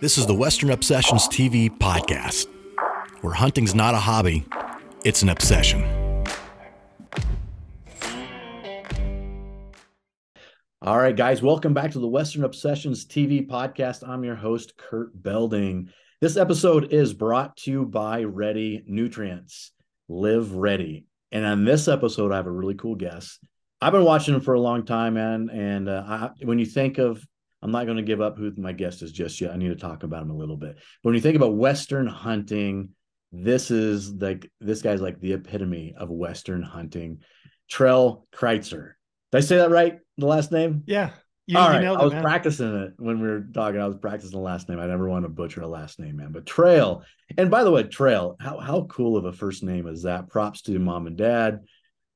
This is the Western Obsessions TV podcast, where hunting's not a hobby, it's an obsession. All right, guys, welcome back to the Western Obsessions TV podcast. I'm your host, Kurt Belding. This episode is brought to you by Ready Nutrients. Live Ready. And on this episode, I have a really cool guest. I've been watching him for a long time, man. And uh, I, when you think of I'm not going to give up who my guest is just yet. I need to talk about him a little bit. But when you think about Western hunting, this is like this guy's like the epitome of Western hunting. Trail Kreitzer. Did I say that right? The last name? Yeah. You, All right. I was it, practicing it when we were talking. I was practicing the last name. I never want to butcher a last name, man. But Trail. And by the way, Trail, how, how cool of a first name is that? Props to mom and dad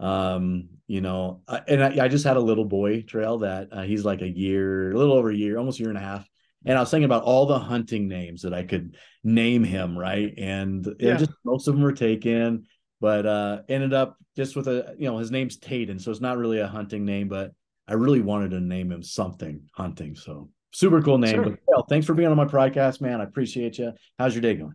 um you know and I, I, just had a little boy trail that uh, he's like a year a little over a year almost a year and a half. And i was thinking about all the hunting names that i could name him right? And yeah. just most of them were taken but uh ended up just with a you know his name's Taden so it's not really a hunting name but i really wanted to name him something hunting so. Super cool name sure. but well, thanks for being on my podcast man. I appreciate you how's your day going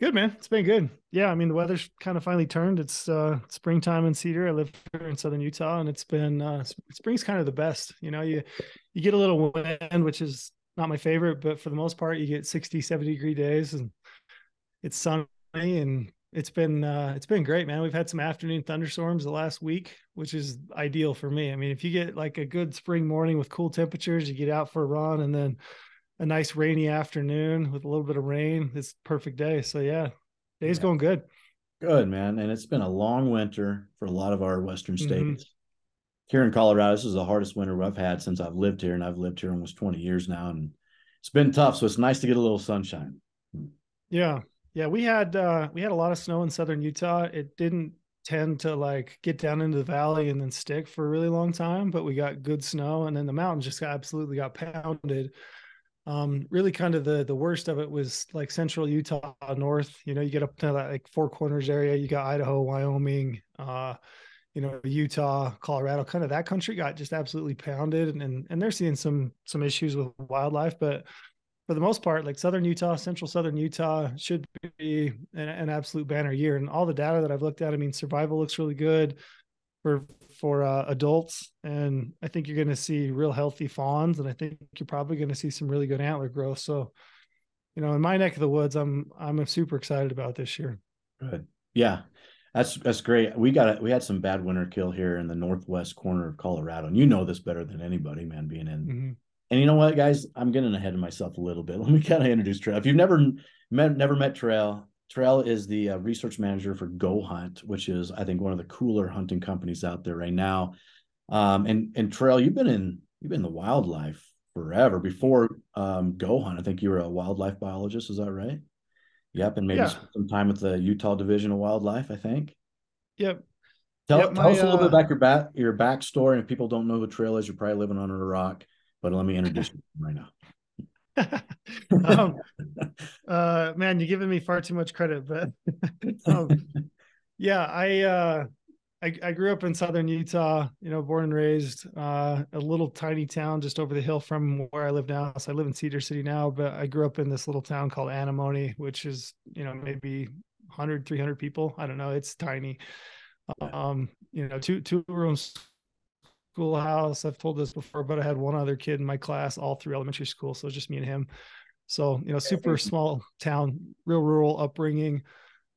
Good man, it's been good. Yeah, I mean the weather's kind of finally turned. It's uh springtime in Cedar. I live here in southern Utah, and it's been uh spring's kind of the best. You know, you you get a little wind, which is not my favorite, but for the most part, you get 60, 70 degree days, and it's sunny, and it's been uh it's been great, man. We've had some afternoon thunderstorms the last week, which is ideal for me. I mean, if you get like a good spring morning with cool temperatures, you get out for a run, and then a nice rainy afternoon with a little bit of rain. It's perfect day. So yeah, day's yeah. going good. Good man, and it's been a long winter for a lot of our western mm-hmm. states. Here in Colorado, this is the hardest winter I've had since I've lived here, and I've lived here almost 20 years now, and it's been tough. So it's nice to get a little sunshine. Yeah, yeah, we had uh, we had a lot of snow in southern Utah. It didn't tend to like get down into the valley and then stick for a really long time, but we got good snow, and then the mountains just got, absolutely got pounded um, really kind of the the worst of it was like central Utah north. You know, you get up to that like Four Corners area, you got Idaho, Wyoming, uh, you know, Utah, Colorado, kind of that country got just absolutely pounded and, and and they're seeing some some issues with wildlife, but for the most part, like southern Utah, central southern Utah should be an, an absolute banner year. And all the data that I've looked at, I mean, survival looks really good for for uh, adults, and I think you're going to see real healthy fawns, and I think you're probably going to see some really good antler growth. So, you know, in my neck of the woods, I'm I'm super excited about this year. Good, yeah, that's that's great. We got it. We had some bad winter kill here in the northwest corner of Colorado, and you know this better than anybody, man. Being in, mm-hmm. and you know what, guys, I'm getting ahead of myself a little bit. Let me kind of introduce Trail. If you've never met, never met Trail, Trail is the uh, research manager for Go Hunt, which is I think one of the cooler hunting companies out there right now. Um, and and Trail, you've been in you've been in the wildlife forever. Before um, Go Hunt, I think you were a wildlife biologist. Is that right? Yep, and maybe yeah. some time with the Utah Division of Wildlife. I think. Yep. Tell, yep, tell my, us a little uh, bit about your back your backstory. And if people don't know who Trail is, you're probably living under a rock. But let me introduce you right now. Um, uh, man, you're giving me far too much credit, but um, yeah, I, uh, I, I grew up in southern Utah, you know, born and raised, uh, a little tiny town just over the hill from where I live now. So I live in Cedar City now, but I grew up in this little town called Antimony, which is, you know, maybe 100, 300 people. I don't know. It's tiny. Um, you know, two, two rooms schoolhouse. I've told this before, but I had one other kid in my class all through elementary school. So it's just me and him. So, you know, super small town, real rural upbringing.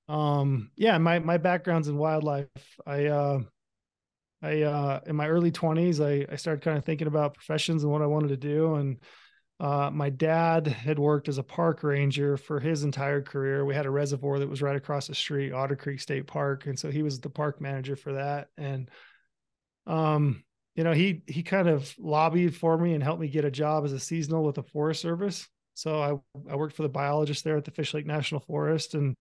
Um, yeah, my my background's in wildlife. I uh I uh in my early 20s, I, I started kind of thinking about professions and what I wanted to do. And uh, my dad had worked as a park ranger for his entire career. We had a reservoir that was right across the street, Otter Creek State Park, and so he was the park manager for that. And um, you know, he he kind of lobbied for me and helped me get a job as a seasonal with the Forest Service. So I I worked for the biologist there at the Fish Lake National Forest, and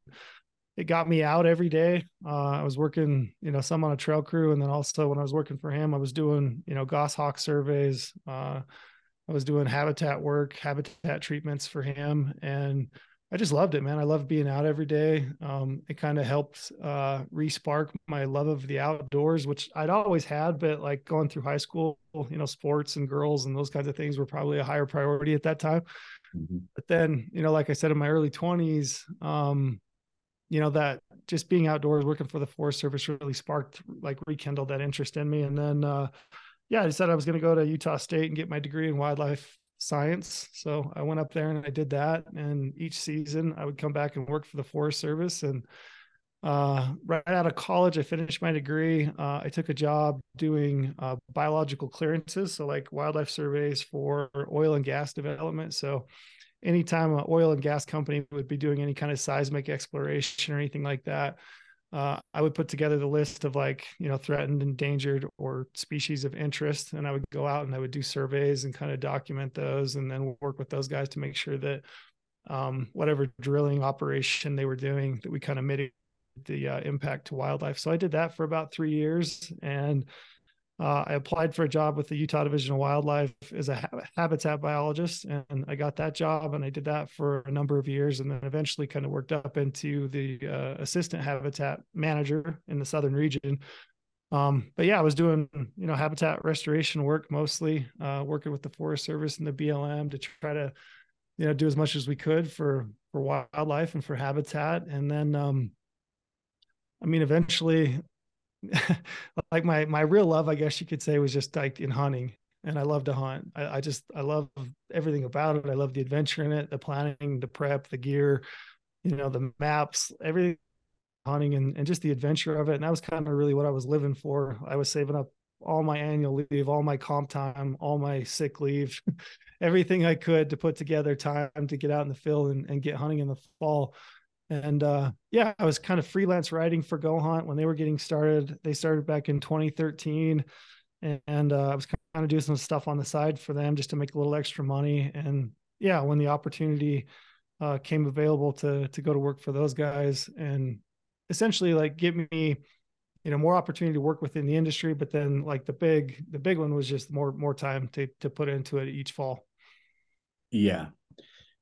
it got me out every day. Uh, I was working, you know, some on a trail crew, and then also when I was working for him, I was doing, you know, goshawk surveys. Uh, I was doing habitat work, habitat treatments for him, and I just loved it, man. I loved being out every day. Um, it kind of helped uh, re-spark my love of the outdoors, which I'd always had, but like going through high school, you know, sports and girls and those kinds of things were probably a higher priority at that time. Mm-hmm. But then, you know, like I said, in my early twenties, um, you know, that just being outdoors, working for the Forest Service really sparked, like rekindled that interest in me. And then, uh, yeah, I decided I was going to go to Utah State and get my degree in wildlife science. So I went up there and I did that. And each season I would come back and work for the Forest Service. And uh, right out of college, I finished my degree. Uh, I took a job doing uh, biological clearances, so like wildlife surveys for oil and gas development. So anytime an oil and gas company would be doing any kind of seismic exploration or anything like that, uh, I would put together the list of like, you know, threatened, endangered, or species of interest. And I would go out and I would do surveys and kind of document those and then work with those guys to make sure that um, whatever drilling operation they were doing, that we kind of mitigated the uh, impact to wildlife. So I did that for about three years. And uh, I applied for a job with the Utah Division of Wildlife as a ha- habitat biologist, and I got that job, and I did that for a number of years, and then eventually kind of worked up into the uh, assistant habitat manager in the southern region. Um, but yeah, I was doing you know habitat restoration work mostly, uh, working with the Forest Service and the BLM to try to you know do as much as we could for for wildlife and for habitat, and then um, I mean, eventually like my my real love, I guess you could say, was just like in hunting, and I love to hunt. I, I, just I love everything about it. I love the adventure in it, the planning, the prep, the gear, you know, the maps, everything hunting and, and just the adventure of it. And that was kind of really what I was living for. I was saving up all my annual leave, all my comp time, all my sick leave, everything I could to put together time to get out in the field and, and get hunting in the fall and uh, yeah, I was kind of freelance writing for Go Hunt when they were getting started. They started back in 2013, and, and uh, I was kind of doing some stuff on the side for them just to make a little extra money. And yeah, when the opportunity uh, came available to to go to work for those guys and essentially like give me you know more opportunity to work within the industry but then like the big the big one was just more more time to to put into it each fall yeah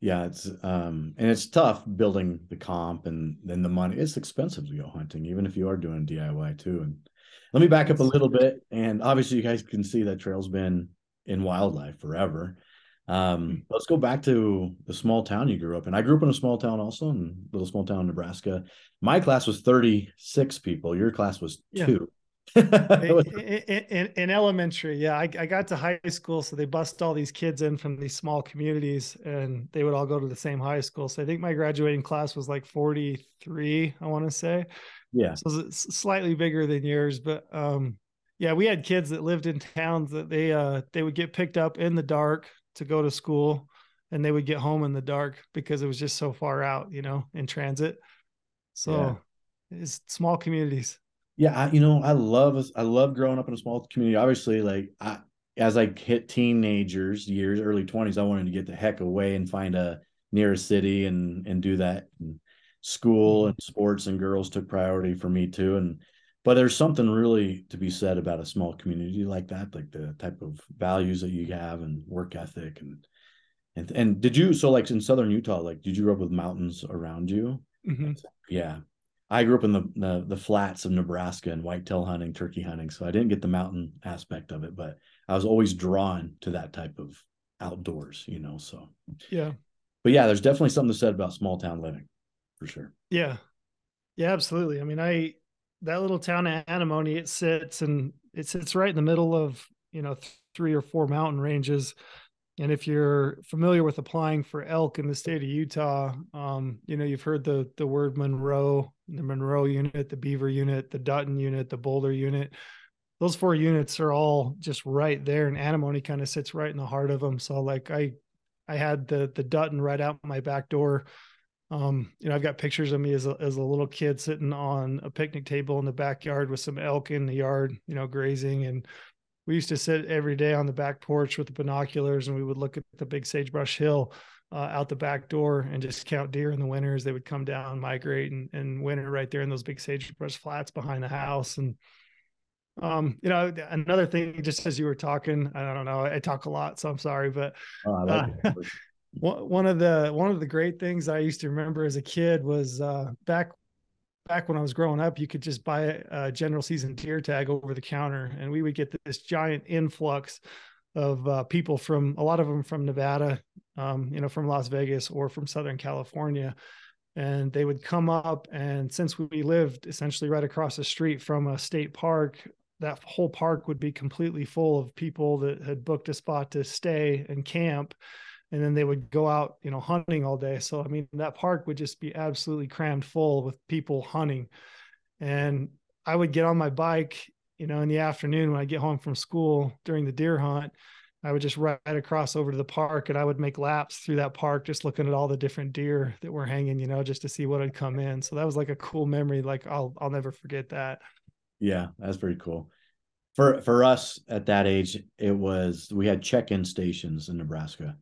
yeah it's um and it's tough building the comp and then the money. It's expensive to go hunting even if you are doing diy too and let me back up a little bit and obviously you guys can see that trail's been in wildlife forever. Um let's go back to the small town you grew up in. I grew up in a small town also in little small town nebraska. My class was 36 people. Your class was yeah. two in, in, in, elementary, yeah, I, I, got to high school, so they bust all these kids in from these small communities, and they would all go to the same high school. So I think my graduating class was like forty three. I want to say, yeah, so it's slightly bigger than yours, but um, yeah, we had kids that lived in towns that they uh they would get picked up in the dark to go to school, and they would get home in the dark because it was just so far out, you know, in transit. So yeah. it's small communities. Yeah, I, you know, I love I love growing up in a small community. Obviously, like I as I hit teenagers years, early twenties, I wanted to get the heck away and find a near a city and and do that. And school mm-hmm. and sports and girls took priority for me too. And but there's something really to be said about a small community like that, like the type of values that you have and work ethic and and and did you so like in southern Utah, like did you grow up with mountains around you? Mm-hmm. Yeah. I grew up in the, the, the flats of Nebraska and whitetail hunting, turkey hunting, so I didn't get the mountain aspect of it, but I was always drawn to that type of outdoors, you know. So yeah, but yeah, there's definitely something to said about small town living, for sure. Yeah, yeah, absolutely. I mean, I that little town of Antimony, it sits and it sits right in the middle of you know th- three or four mountain ranges and if you're familiar with applying for elk in the state of Utah, um, you know you've heard the the word Monroe, the Monroe unit, the Beaver unit, the Dutton unit, the Boulder unit. Those four units are all just right there, and antimony kind of sits right in the heart of them. So like I, I had the the Dutton right out my back door. Um, you know, I've got pictures of me as a, as a little kid sitting on a picnic table in the backyard with some elk in the yard, you know, grazing and we used to sit every day on the back porch with the binoculars and we would look at the big sagebrush hill uh, out the back door and just count deer in the winters. They would come down, migrate, and, and winter right there in those big sagebrush flats behind the house. And um, you know, another thing, just as you were talking, I don't know, I talk a lot, so I'm sorry, but oh, uh, one of the one of the great things I used to remember as a kid was uh, back back when I was growing up, you could just buy a general season deer tag over the counter, and we would get this giant influx of uh, people from a lot of them from Nevada, um, you know, from Las Vegas or from Southern California, and they would come up. And since we lived essentially right across the street from a state park, that whole park would be completely full of people that had booked a spot to stay and camp and then they would go out you know hunting all day. So i mean that park would just be absolutely crammed full with people hunting. And i would get on my bike you know in the afternoon when i get home from school during the deer hunt i would just ride across over to the park and i would make laps through that park just looking at all the different deer that were hanging you know just to see what had come in. So that was like a cool memory like i'll i'll never forget that. Yeah that's very cool. For for us at that age it was we had check-in stations in nebraska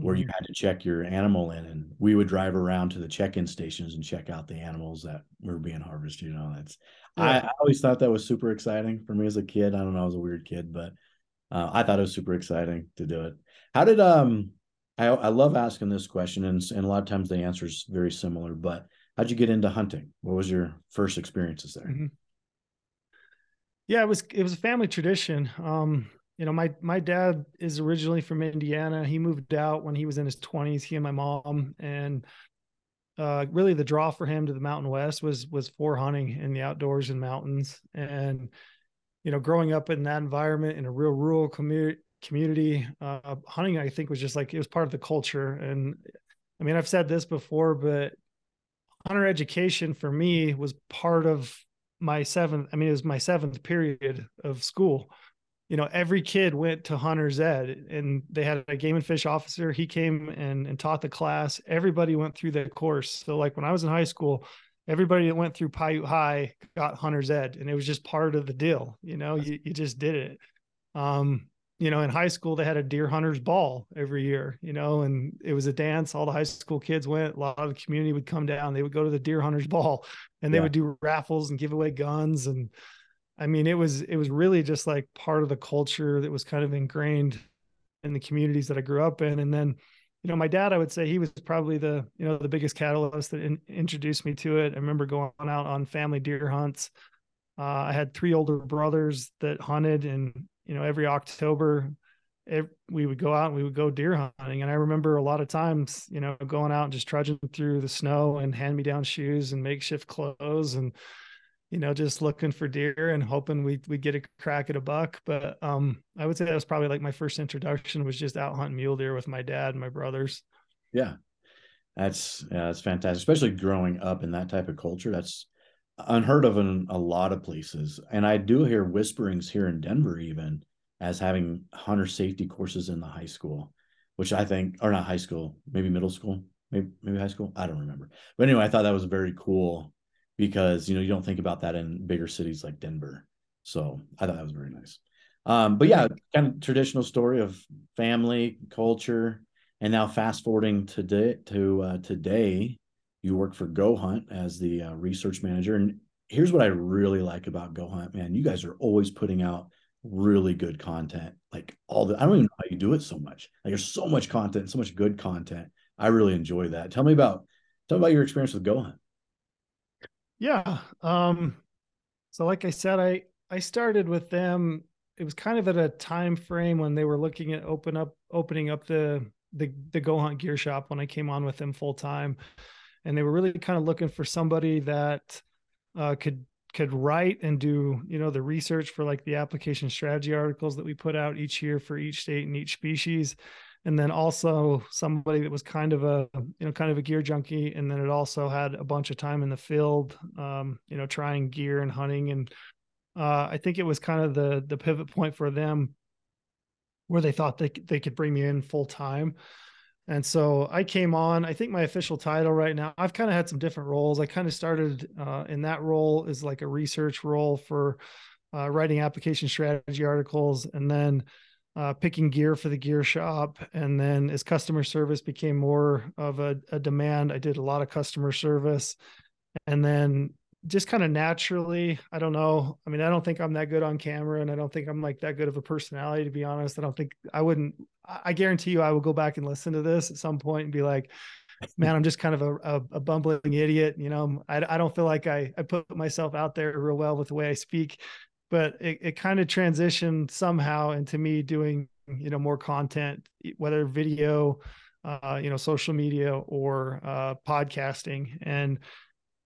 where you mm-hmm. had to check your animal in and we would drive around to the check-in stations and check out the animals that were being harvested you know that's yeah. I, I, always thought that was super exciting for me as a kid i don't know i was a weird kid but uh, i thought it was super exciting to do it how did um i, I love asking this question and, and a lot of times the answer is very similar but how'd you get into hunting what was your first experiences there mm-hmm. yeah it was it was a family tradition um you know, my my dad is originally from Indiana. He moved out when he was in his 20s, he and my mom. And uh, really the draw for him to the Mountain West was was for hunting in the outdoors and mountains. And, you know, growing up in that environment in a real rural community community, uh, hunting, I think was just like it was part of the culture. And I mean, I've said this before, but hunter education for me was part of my seventh, I mean, it was my seventh period of school you know every kid went to hunter's ed and they had a game and fish officer. He came and, and taught the class. Everybody went through that course. So like when i was in high school everybody that went through Piute High got hunter's ed and it was just part of the deal you know? You, you just did it. Um you know in high school they had a deer hunters ball every year you know? And it was a dance. All the high school kids went. A lot of the community would come down. They would go to the deer hunters ball and they yeah. would do raffles and give away guns and I mean, it was it was really just like part of the culture that was kind of ingrained in the communities that I grew up in. And then, you know, my dad, I would say he was probably the you know the biggest catalyst that in, introduced me to it. I remember going out on family deer hunts. Uh, I had three older brothers that hunted, and you know, every October, it, we would go out and we would go deer hunting. And I remember a lot of times, you know, going out and just trudging through the snow and hand me down shoes and makeshift clothes and you know, just looking for deer and hoping we we get a crack at a buck. But um, I would say that was probably like my first introduction was just out hunting mule deer with my dad and my brothers. Yeah, that's yeah, that's fantastic, especially growing up in that type of culture. That's unheard of in a lot of places, and I do hear whisperings here in Denver even as having hunter safety courses in the high school, which I think, are not high school, maybe middle school, maybe maybe high school. I don't remember, but anyway, I thought that was very cool because you know you don't think about that in bigger cities like Denver. So I thought that was very nice. Um, but yeah, kind of traditional story of family culture, and now fast forwarding today to uh, today, you work for Go Hunt as the uh, research manager. And here's what I really like about Go Hunt, man. You guys are always putting out really good content. Like all the, I don't even know how you do it so much. Like there's so much content, so much good content. I really enjoy that. Tell me about, tell me about your experience with Go Hunt. Yeah. Um, so like I said, I I started with them. It was kind of at a time frame when they were looking at open up opening up the the the Go Hunt gear shop when I came on with them full time. And they were really kind of looking for somebody that uh, could could write and do you know the research for like the application strategy articles that we put out each year for each state and each species and then also somebody that was kind of a you know kind of a gear junkie and then it also had a bunch of time in the field um, you know trying gear and hunting. And uh, i think it was kind of the the pivot point for them where they thought they, they could bring me in full time. And so i came on i think my official title right now i've kind of had some different roles. I kind of started uh, in that role is like a research role for uh, writing application strategy articles. And then uh, picking gear for the gear shop. And then as customer service became more of a, a, demand, I did a lot of customer service. And then just kind of naturally, I don't know. I mean, I don't think I'm that good on camera and I don't think I'm like that good of a personality, to be honest. I don't think I wouldn't, I guarantee you I will go back and listen to this at some point and be like, man, I'm just kind of a, a, a bumbling idiot. You know, I, I don't feel like I, I put myself out there real well with the way I speak, but it, it kind of transitioned somehow into me doing, you know, more content, whether video, uh, you know, social media or uh, podcasting. And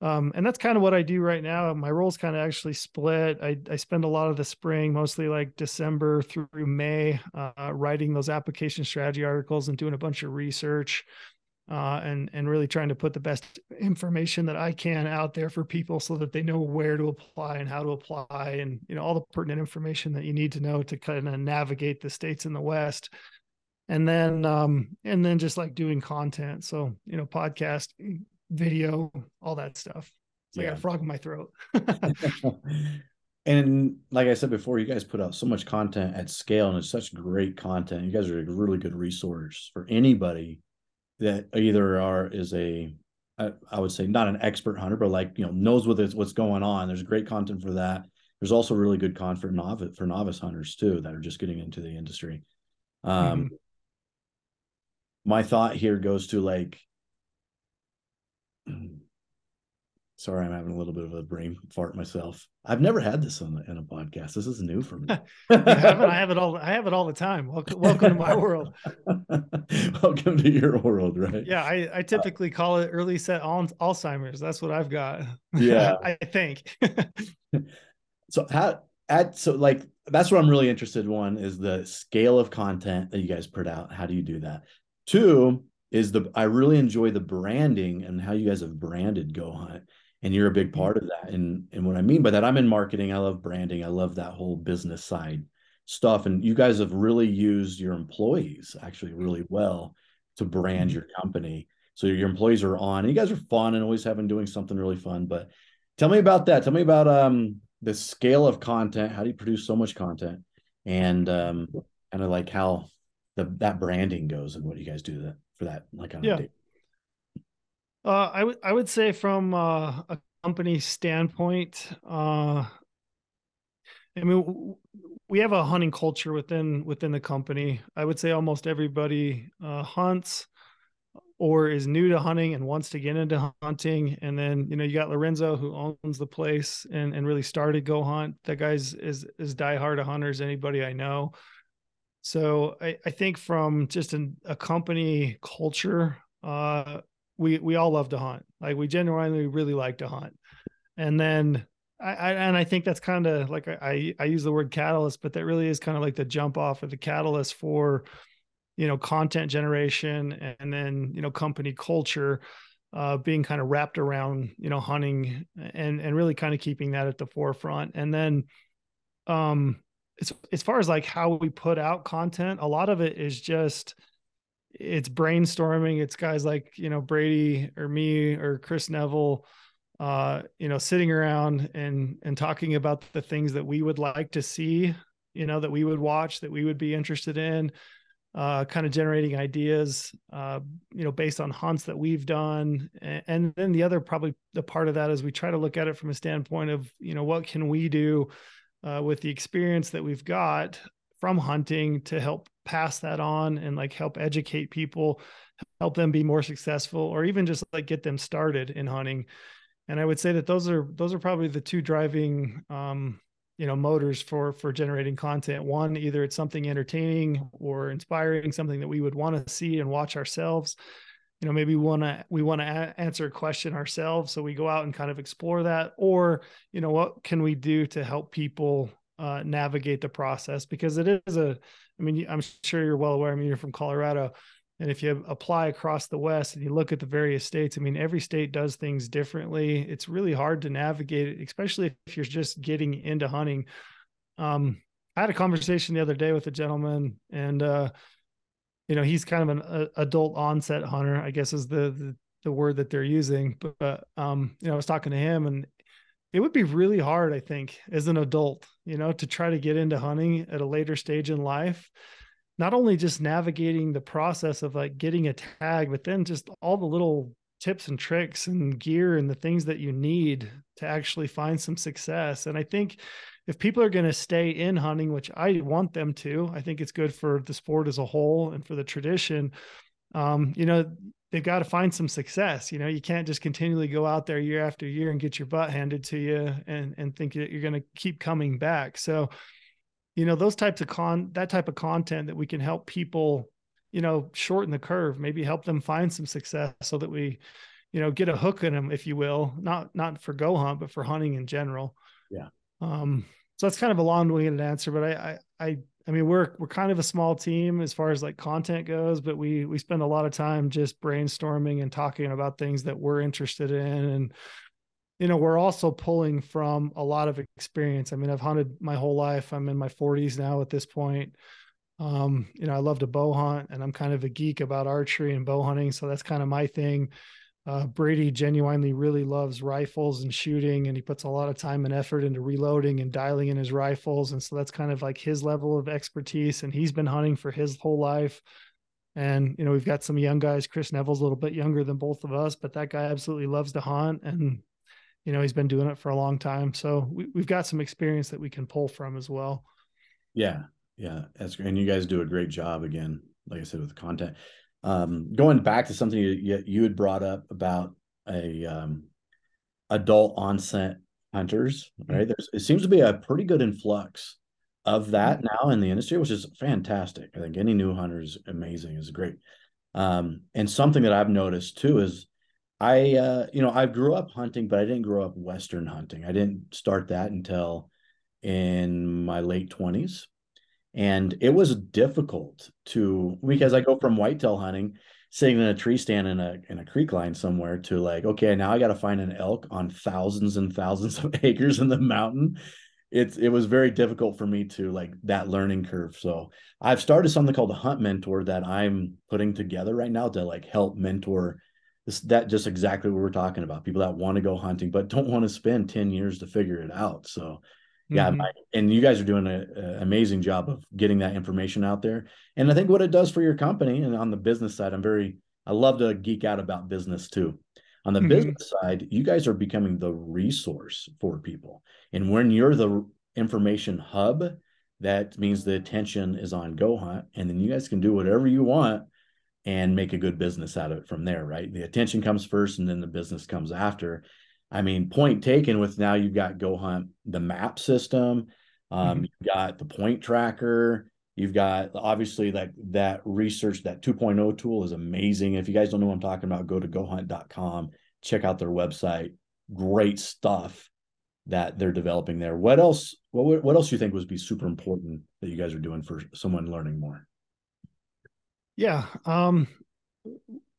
um, and that's kind of what I do right now. My role's kind of actually split. I, I spend a lot of the spring, mostly like December through May, uh, writing those application strategy articles and doing a bunch of research, uh, and and really trying to put the best information that I can out there for people so that they know where to apply and how to apply, and you know all the pertinent information that you need to know to kind of navigate the states in the West and then um and then just like doing content so you know podcast video, all that stuff. So yeah. I got a frog in my throat. and like I said before, you guys put out so much content at scale and it's such great content. You guys are a really good resource for anybody that either are is a I would say not an expert hunter, but like you know knows what is, what's going on. There's great content for that. There's also really good content for novice for novice hunters too that are just getting into the industry. Um, mm-hmm. My thought here goes to like Sorry, I'm having a little bit of a brain fart myself. I've never had this on, a, in a podcast. This is new for me. I have it all. I have it all the time. Welcome, welcome to my world. welcome to your world, right? Yeah, I, I typically uh, call it early set Alzheimer's. That's what I've got. Yeah, I think. so how at so like that's what I'm really interested in. One is the scale of content that you guys put out. How do you do that? Two, is the I really enjoy the branding and how you guys have branded Go Hunt. And you're a big part of that. And and what I mean by that, I'm in marketing. I love branding. I love that whole business side stuff. And you guys have really used your employees actually really well to brand mm-hmm. your company. So your employees are on. And you guys are fun and always having doing something really fun. But tell me about that. Tell me about um the scale of content. How do you produce so much content? And um kind of like how the that branding goes and what you guys do that for that like on yeah. Uh, I would I would say from uh, a company standpoint, uh, I mean we have a hunting culture within within the company. I would say almost everybody uh, hunts or is new to hunting and wants to get into hunting. And then you know you got Lorenzo who owns the place and and really started Go Hunt. That guy's is as diehard a hunter as anybody I know. So I, I think from just an, a company culture, uh, we we all love to hunt. Like we genuinely really like to hunt. And then I, I and I think that's kind of like I I use the word catalyst, but that really is kind of like the jump off of the catalyst for you know content generation and then you know company culture uh, being kind of wrapped around you know hunting and and really kind of keeping that at the forefront and then um as, as far as like how we put out content, a lot of it is just it's brainstorming. It's guys like, you know, Brady or me or Chris Neville, uh, you know, sitting around and and talking about the things that we would like to see, you know, that we would watch, that we would be interested in, uh, kind of generating ideas, uh, you know, based on hunts that we've done. And, and then the other probably the part of that is we try to look at it from a standpoint of, you know, what can we do uh, with the experience that we've got from hunting to help pass that on and like help educate people help them be more successful or even just like get them started in hunting. And i would say that those are those are probably the two driving um you know motors for for generating content. One either it's something entertaining or inspiring something that we would want to see and watch ourselves. You know maybe we want to we want to a- answer a question ourselves so we go out and kind of explore that. Or you know what can we do to help people uh, navigate the process because it is a i mean i'm sure you're well aware i mean you're from colorado and if you apply across the west and you look at the various states i mean every state does things differently. It's really hard to navigate it especially if you're just getting into hunting. Um, i had a conversation the other day with a gentleman and uh, you know he's kind of an a, adult onset hunter i guess is the, the, the word that they're using but um you know i was talking to him and it would be really hard i think as an adult you know to try to get into hunting at a later stage in life not only just navigating the process of like getting a tag but then just all the little tips and tricks and gear and the things that you need to actually find some success. And I think if people are going to stay in hunting, which I want them to, I think it's good for the sport as a whole and for the tradition. Um, you know, they've got to find some success. You know, you can't just continually go out there year after year and get your butt handed to you and and think that you're going to keep coming back. So, you know, those types of con that type of content that we can help people, you know, shorten the curve, maybe help them find some success so that we, you know, get a hook in them, if you will, not not for go hunt, but for hunting in general. Yeah. Um, so that's kind of a long-winded answer, but I, I, I, I mean, we're we're kind of a small team as far as like content goes, but we we spend a lot of time just brainstorming and talking about things that we're interested in, and you know, we're also pulling from a lot of experience. I mean, I've hunted my whole life. I'm in my 40s now at this point. Um, you know, I love to bow hunt, and I'm kind of a geek about archery and bow hunting, so that's kind of my thing. Uh, Brady genuinely really loves rifles and shooting, and he puts a lot of time and effort into reloading and dialing in his rifles. And so that's kind of like his level of expertise. And he's been hunting for his whole life. And, you know, we've got some young guys. Chris Neville's a little bit younger than both of us, but that guy absolutely loves to hunt. And, you know, he's been doing it for a long time. So we, we've got some experience that we can pull from as well. Yeah. Yeah. That's great. And you guys do a great job again, like I said, with content um, going back to something you, you had brought up about a um, adult onset hunters, mm-hmm. right? There's it seems to be a pretty good influx of that mm-hmm. now in the industry, which is fantastic. I think any new hunter is amazing, is great. Um, and something that I've noticed too is I, uh, you know, I grew up hunting, but I didn't grow up Western hunting. I didn't start that until in my late twenties and it was difficult to because I go from whitetail hunting, sitting in a tree stand in a in a creek line somewhere to like, okay, now I got to find an elk on thousands and thousands of acres in the mountain. It's it was very difficult for me to like that learning curve. So I've started something called a hunt mentor that I'm putting together right now to like help mentor this that just exactly what we're talking about. People that want to go hunting but don't want to spend 10 years to figure it out. So yeah mm-hmm. and you guys are doing an amazing job of getting that information out there. And i think what it does for your company and on the business side i'm very i love to geek out about business too. On the mm-hmm. business side you guys are becoming the resource for people. And when you're the information hub that means the attention is on go hunt and then you guys can do whatever you want and make a good business out of it from there right? The attention comes first and then the business comes after I mean, point taken with now you've got Go Hunt, the map system, um, mm-hmm. you've got the point tracker, you've got obviously that that research, that 2.0 tool is amazing. If you guys don't know what I'm talking about, go to gohunt.com, check out their website. Great stuff that they're developing there. What else? What what else do you think would be super important that you guys are doing for someone learning more? Yeah, um,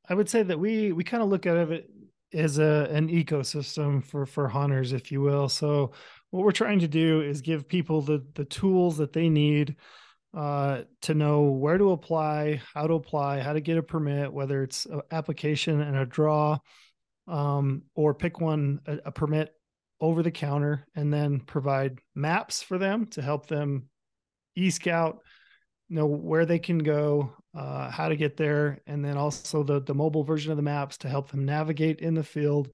I would say that we we kind of look at it is a an ecosystem for for hunters, if you will. So what we're trying to do is give people the the tools that they need uh, to know where to apply, how to apply, how to get a permit, whether it's an application and a draw, um, or pick one a, a permit over the counter, and then provide maps for them to help them e-scout know where they can go, uh, how to get there, and then also the the mobile version of the maps to help them navigate in the field,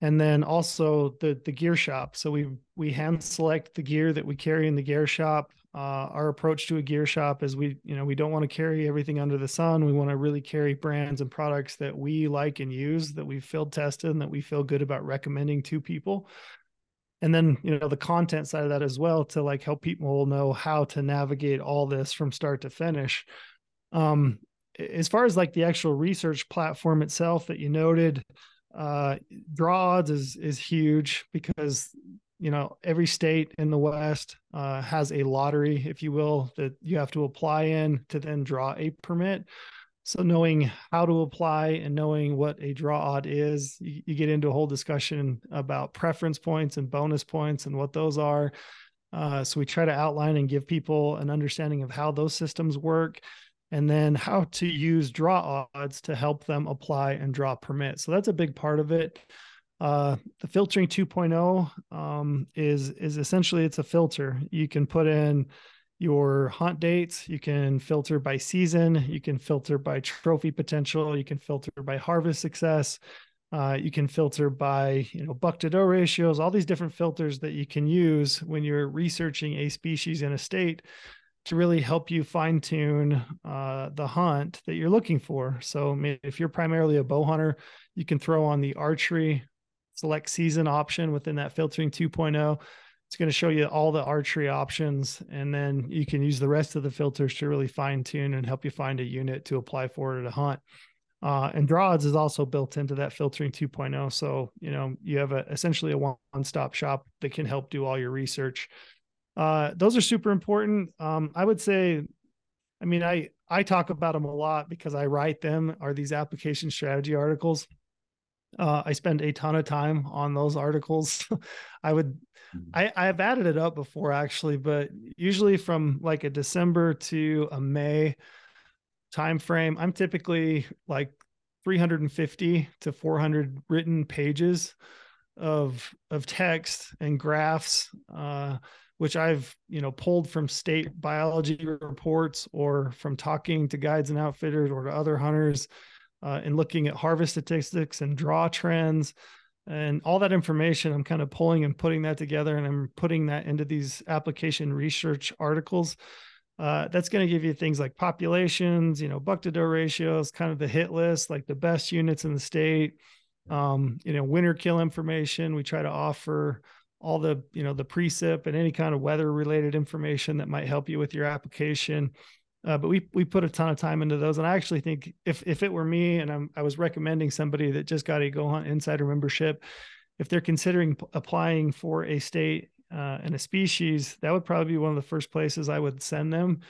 and then also the the gear shop. So we we hand select the gear that we carry in the gear shop. Uh, our approach to a gear shop is we you know we don't want to carry everything under the sun. We want to really carry brands and products that we like and use that we've field tested and that we feel good about recommending to people and then you know the content side of that as well to like help people know how to navigate all this from start to finish. Um as far as like the actual research platform itself that you noted uh draw odds is is huge because you know every state in the west uh, has a lottery if you will that you have to apply in to then draw a permit so knowing how to apply and knowing what a draw odd is, you, you, get into a whole discussion about preference points and bonus points and what those are. Uh, so we try to outline and give people an understanding of how those systems work and then how to use draw odds to help them apply and draw permits. So that's a big part of it. Uh, the filtering 2.0 um, is is essentially it's a filter. You can put in your hunt dates. You can filter by season. You can filter by trophy potential. You can filter by harvest success. Uh, you can filter by you know buck to doe ratios. All these different filters that you can use when you're researching a species in a state to really help you fine tune uh, the hunt that you're looking for. So if you're primarily a bow hunter, you can throw on the archery select season option within that filtering 2.0 it's going to show you all the archery options and then you can use the rest of the filters to really fine tune and help you find a unit to apply for to hunt. Uh, and draws is also built into that filtering 2.0 so you know you have a, essentially a one-stop shop that can help do all your research. Uh, those are super important. Um, i would say i mean i i talk about them a lot because i write them are these application strategy articles uh, I spend a ton of time on those articles. I would, mm-hmm. I, I've added it up before actually, but usually from like a December to a May time frame, I'm typically like 350 to 400 written pages of of text and graphs, uh, which I've you know pulled from state biology reports or from talking to guides and outfitters or to other hunters uh, in looking at harvest statistics and draw trends and all that information i'm kind of pulling and putting that together and i'm putting that into these application research articles. Uh, that's going to give you things like populations you know buck to doe ratios kind of the hit list like the best units in the state. Um, you know winter kill information we try to offer all the you know the precip and any kind of weather related information that might help you with your application uh, but we we put a ton of time into those, and I actually think if if it were me and I'm, I was recommending somebody that just got a Go Hunt Insider membership, if they're considering p- applying for a state uh, and a species, that would probably be one of the first places I would send them,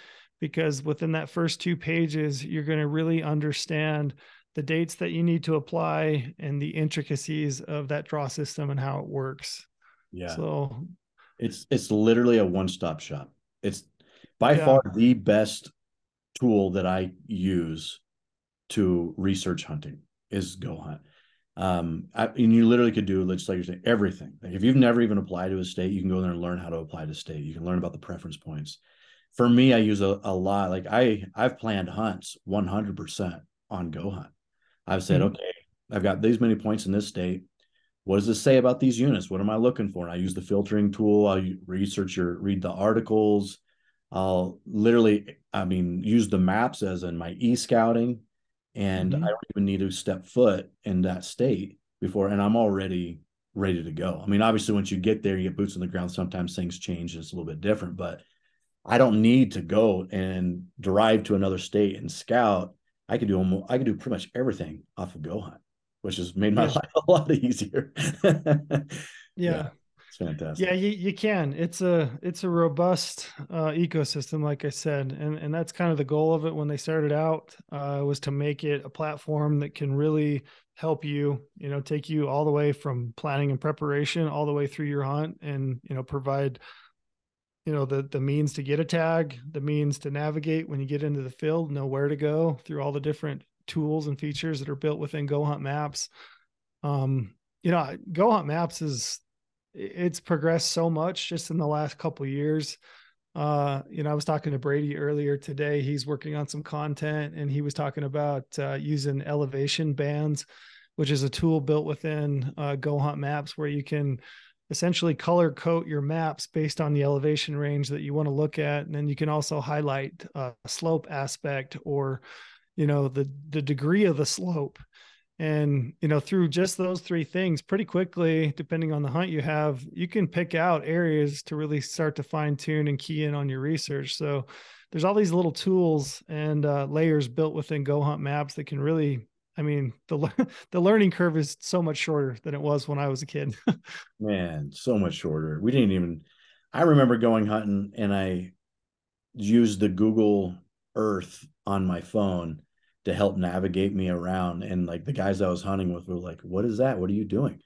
because within that first two pages, you're going to really understand the dates that you need to apply and the intricacies of that draw system and how it works. Yeah. So it's it's literally a one stop shop. It's by Yeah. far the best tool that I use to research hunting is Go Hunt. Um, I, and you literally could do, you're everything. Like if you've never even applied to a state, you can go there and learn how to apply to state. You can learn about the preference points. For me, I use a, a lot. Like I, I've planned hunts 100% on Go Hunt. I've said, Mhm. okay, I've got these many points in this state. What does this say about these units? What am I looking for? And I use the filtering tool. I research your, read the articles. I'll literally, I mean, use the maps as in my e scouting, and Mhm. I don't even need to step foot in that state before, and I'm already ready to go. I mean, obviously, once you get there, you get boots on the ground. Sometimes things change; it's a little bit different, but I don't need to go and drive to another state and scout. I can do almost, I can do pretty much everything off of Go Hunt, which has made my Yeah. life a lot easier. yeah. it's fantastic. Yeah, you, you can. It's a it's a robust uh, ecosystem, like I said, and and that's kind of the goal of it when they started out uh, was to make it a platform that can really help you, you know, take you all the way from planning and preparation all the way through your hunt, and you know, provide, you know, the the means to get a tag, the means to navigate when you get into the field, know where to go through all the different tools and features that are built within Go Hunt Maps. Um, you know, Go Hunt Maps is it's progressed so much just in the last couple years. Uh, you know, I was talking to Brady earlier today. He's working on some content and he was talking about uh, using elevation bands, which is a tool built within uh, Go Hunt Maps where you can essentially color code your maps based on the elevation range that you want to look at. And then you can also highlight uh, a slope aspect or, you know, the, the degree of the slope and you know through just those three things pretty quickly depending on the hunt you have you can pick out areas to really start to fine tune and key in on your research so there's all these little tools and uh, layers built within go hunt maps that can really i mean the the learning curve is so much shorter than it was when i was a kid Man, so much shorter. We didn't even. I remember going hunting and I used the Google Earth on my phone to help navigate me around. And like the guys I was hunting with were like, "What is that? What are you doing?"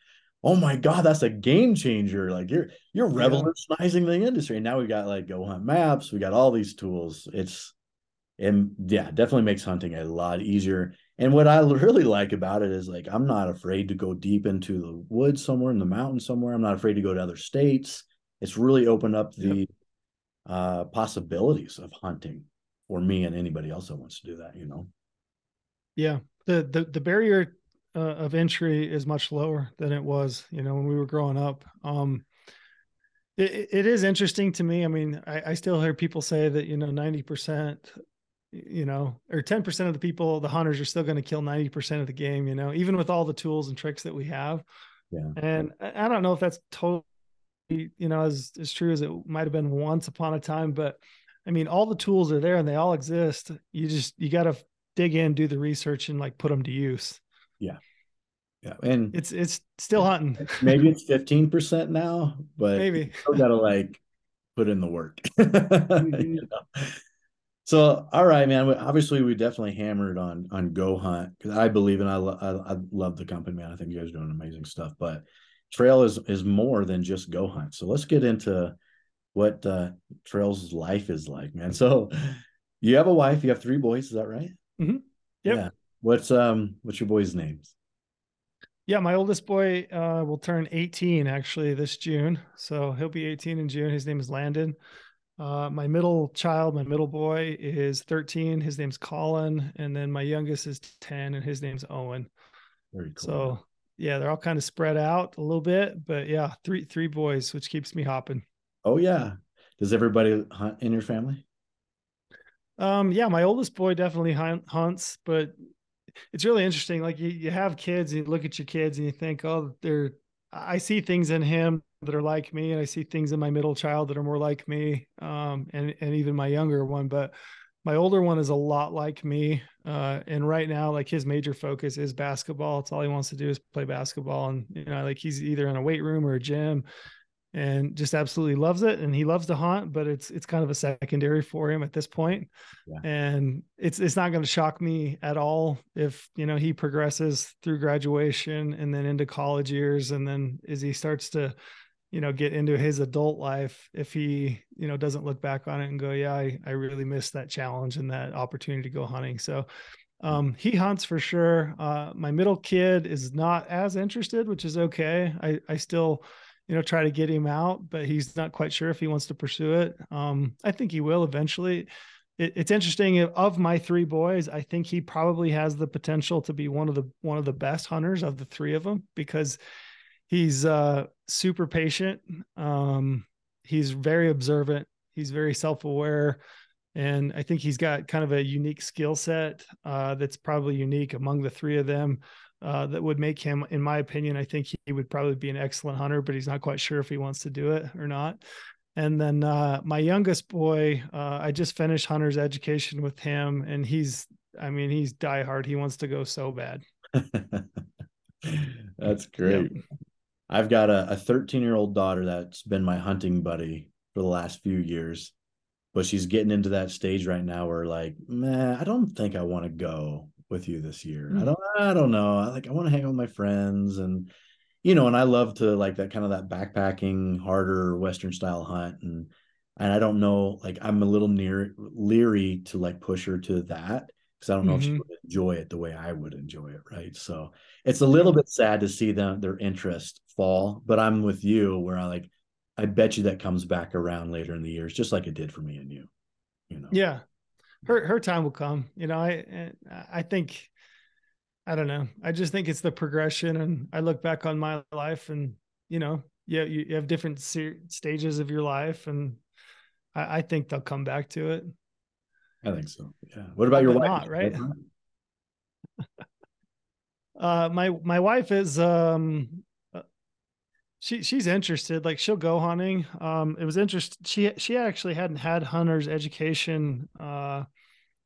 Oh my god, that's a game changer! Like you're you're revolutionizing the industry. And now we've got like Go Hunt Maps. We got all these tools. It's and yeah, definitely makes hunting a lot easier. And what I really like about it is like I'm not afraid to go deep into the woods somewhere in the mountains somewhere. I'm not afraid to go to other states. It's really opened up the uh, possibilities of hunting for me and anybody else that wants to do that. You know. Yeah, the the the barrier uh, of entry is much lower than it was, you know, when we were growing up. Um, it, it is interesting to me. I mean, I, I still hear people say that you know ninety percent, you know, or ten percent of the people, the hunters, are still going to kill ninety percent of the game. You know, even with all the tools and tricks that we have. Yeah. And I don't know if that's totally, you know, as as true as it might have been once upon a time, but I mean, all the tools are there and they all exist. You just you got to dig in, do the research, and like put them to use. Yeah. Yeah. And it's it's still hunting. maybe it's 15% now, but maybe still gotta like put in the work. mm-hmm. you know? So all right, man. Obviously, we definitely hammered on on Go Hunt because I believe and I, lo- I I love the company, man. I think you guys are doing amazing stuff. But trail is is more than just Go Hunt. So let's get into what uh Trail's life is like, man. So you have a wife, you have three boys, is that right? Mm-hmm. Yep. Yeah. What's um what's your boys' names? Yeah, my oldest boy uh, will turn 18 actually this June. So he'll be 18 in June. His name is Landon. Uh, my middle child, my middle boy, is 13. His name's Colin, and then my youngest is 10, and his name's Owen. Very cool. So yeah, they're all kind of spread out a little bit, but yeah, three three boys, which keeps me hopping. Oh yeah. Does everybody hunt in your family? Um, yeah, my oldest boy definitely hunt, hunts, but it's really interesting. Like you, you have kids, and you look at your kids, and you think, oh, they're. I see things in him that are like me, and I see things in my middle child that are more like me, um, and and even my younger one. But my older one is a lot like me, uh, and right now, like his major focus is basketball. It's all he wants to do is play basketball, and you know, like he's either in a weight room or a gym, and just absolutely loves it and he loves to hunt but it's it's kind of a secondary for him at this point. Yeah. and it's it's not going to shock me at all if you know he progresses through graduation and then into college years and then as he starts to you know get into his adult life if he you know doesn't look back on it and go yeah i, I really missed that challenge and that opportunity to go hunting. So um, he hunts for sure. Uh, my middle kid is not as interested which is okay. I i still you know, try to get him out, but he's not quite sure if he wants to pursue it. Um, I think he will eventually. It, it's interesting. Of my three boys, I think he probably has the potential to be one of the one of the best hunters of the three of them because he's uh, super patient. Um, he's very observant. He's very self aware. And I think he's got kind of a unique skill set uh, that's probably unique among the three of them uh, that would make him, in my opinion, I think he would probably be an excellent hunter, but he's not quite sure if he wants to do it or not. And then uh, my youngest boy, uh, I just finished hunter's education with him, and he's, I mean, he's diehard. He wants to go so bad. that's great. Yeah. I've got a 13 year old daughter that's been my hunting buddy for the last few years, but she's getting into that stage right now where, like, man, I don't think I want to go with you this year. Mm-hmm. I don't I don't know. I like I want to hang out with my friends and you know, and I love to like that kind of that backpacking, harder Western style hunt. And and I don't know, like I'm a little near leery to like push her to that because I don't know mm-hmm. if she mm-hmm. would enjoy it the way I would enjoy it. Right. So it's a little bit sad to see them their interest fall, but I'm with you where I like I bet you that comes back around later in the years, just like it did for me and you. You know. Yeah, her her time will come. You know, I I think I don't know. I just think it's the progression, and I look back on my life, and you know, yeah, you, you have different stages of your life, and I, I, think they'll come back to it. I think so. Yeah. What about your wife? Not, right. uh, my my wife is um she she's interested like she'll go hunting. Um it was interest she she actually hadn't had hunter's education uh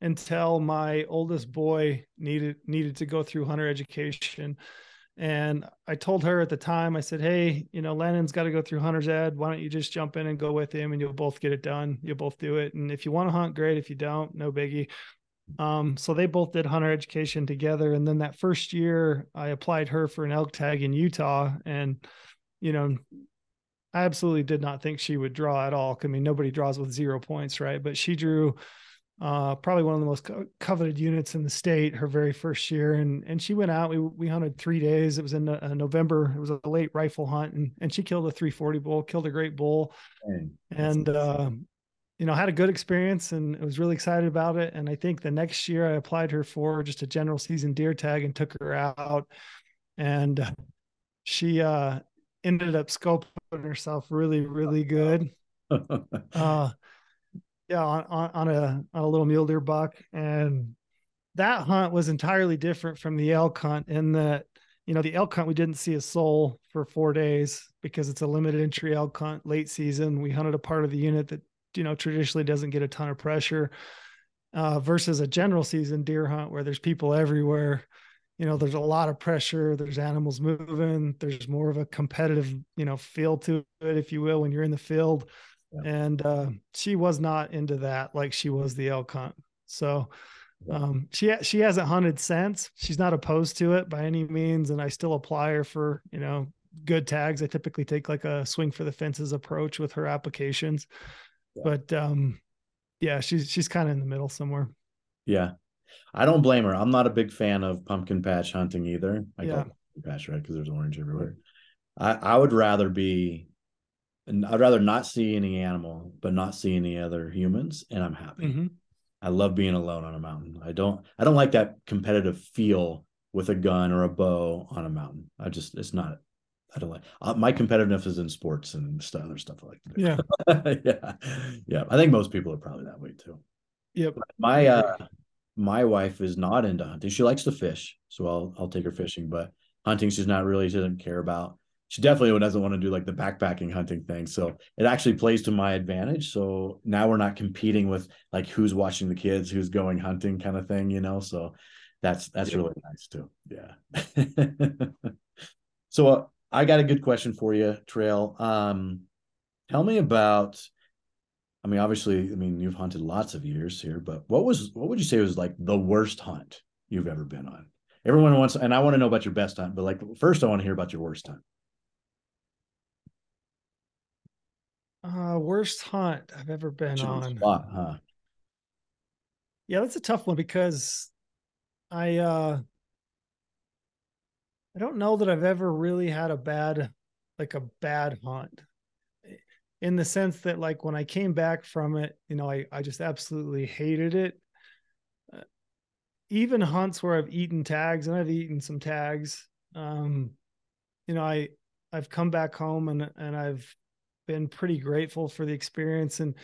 until my oldest boy needed needed to go through hunter education. And i told her at the time i said hey you know Landon's got to go through hunter's ed. Why don't you just jump in and go with him and you'll both get it done. You'll both do it. And if you want to hunt great. If you don't no biggie. Um, so they both did hunter education together. And then that first year i applied her for an elk tag in utah. And you know, I absolutely did not think she would draw at all. I mean, nobody draws with zero points, right? But she drew uh, probably one of the most co- coveted units in the state her very first year, and and she went out. We we hunted three days. It was in uh, November. It was a late rifle hunt, and and she killed a 340 bull, killed a great bull, Dang. and uh, you know, had a good experience and I was really excited about it. And I think the next year I applied her for just a general season deer tag and took her out. And she uh ended up scoping herself really, really good. uh yeah, on, on, on a on a little mule deer buck. And that hunt was entirely different from the elk hunt in that, you know, the elk hunt we didn't see a soul for four days because it's a limited entry elk hunt late season. We hunted a part of the unit that you know traditionally doesn't get a ton of pressure uh, versus a general season deer hunt where there's people everywhere you know there's a lot of pressure there's animals moving there's more of a competitive you know feel to it if you will when you're in the field. Yeah. and uh, she was not into that like she was the elk hunt. So um, she she hasn't hunted since. She's not opposed to it by any means and i still apply her for you know good tags. I typically take like a swing for the fences approach with her applications. But um, yeah, she's she's kind of in the middle somewhere. Yeah, I don't blame her. I'm not a big fan of pumpkin patch hunting either. I yeah. call patch right because there's orange everywhere. I I would rather be, I'd rather not see any animal, but not see any other humans, and I'm happy. Mm-hmm. I love being alone on a mountain. I don't I don't like that competitive feel with a gun or a bow on a mountain. I just it's not I don't like uh, my competitiveness is in sports and stuff, other stuff like that. Yeah, yeah, yeah. I think most people are probably that way too. Yep. My uh, my wife is not into hunting. She likes to fish, so I'll I'll take her fishing. But hunting, she's not really. She doesn't care about. She definitely doesn't want to do like the backpacking hunting thing. So it actually plays to my advantage. So now we're not competing with like who's watching the kids, who's going hunting, kind of thing. You know. So that's that's really nice too. Yeah. so uh, I got a good question for you, Trail. Um, tell me about. I mean, obviously, I mean, you've hunted lots of years here, but what was what would you say was like the worst hunt you've ever been on? Everyone wants, and I want to know about your best hunt, but like first, I want to hear about your worst hunt. Uh, worst hunt I've ever been on. Spot, huh? Yeah, that's a tough one because I uh I don't know that I've ever really had a bad, like a bad hunt in the sense that like when I came back from it, you know, I, I just absolutely hated it. Uh, even hunts where I've eaten tags and I've eaten some tags, um, you know, I, I've come back home and, and I've been pretty grateful for the experience. And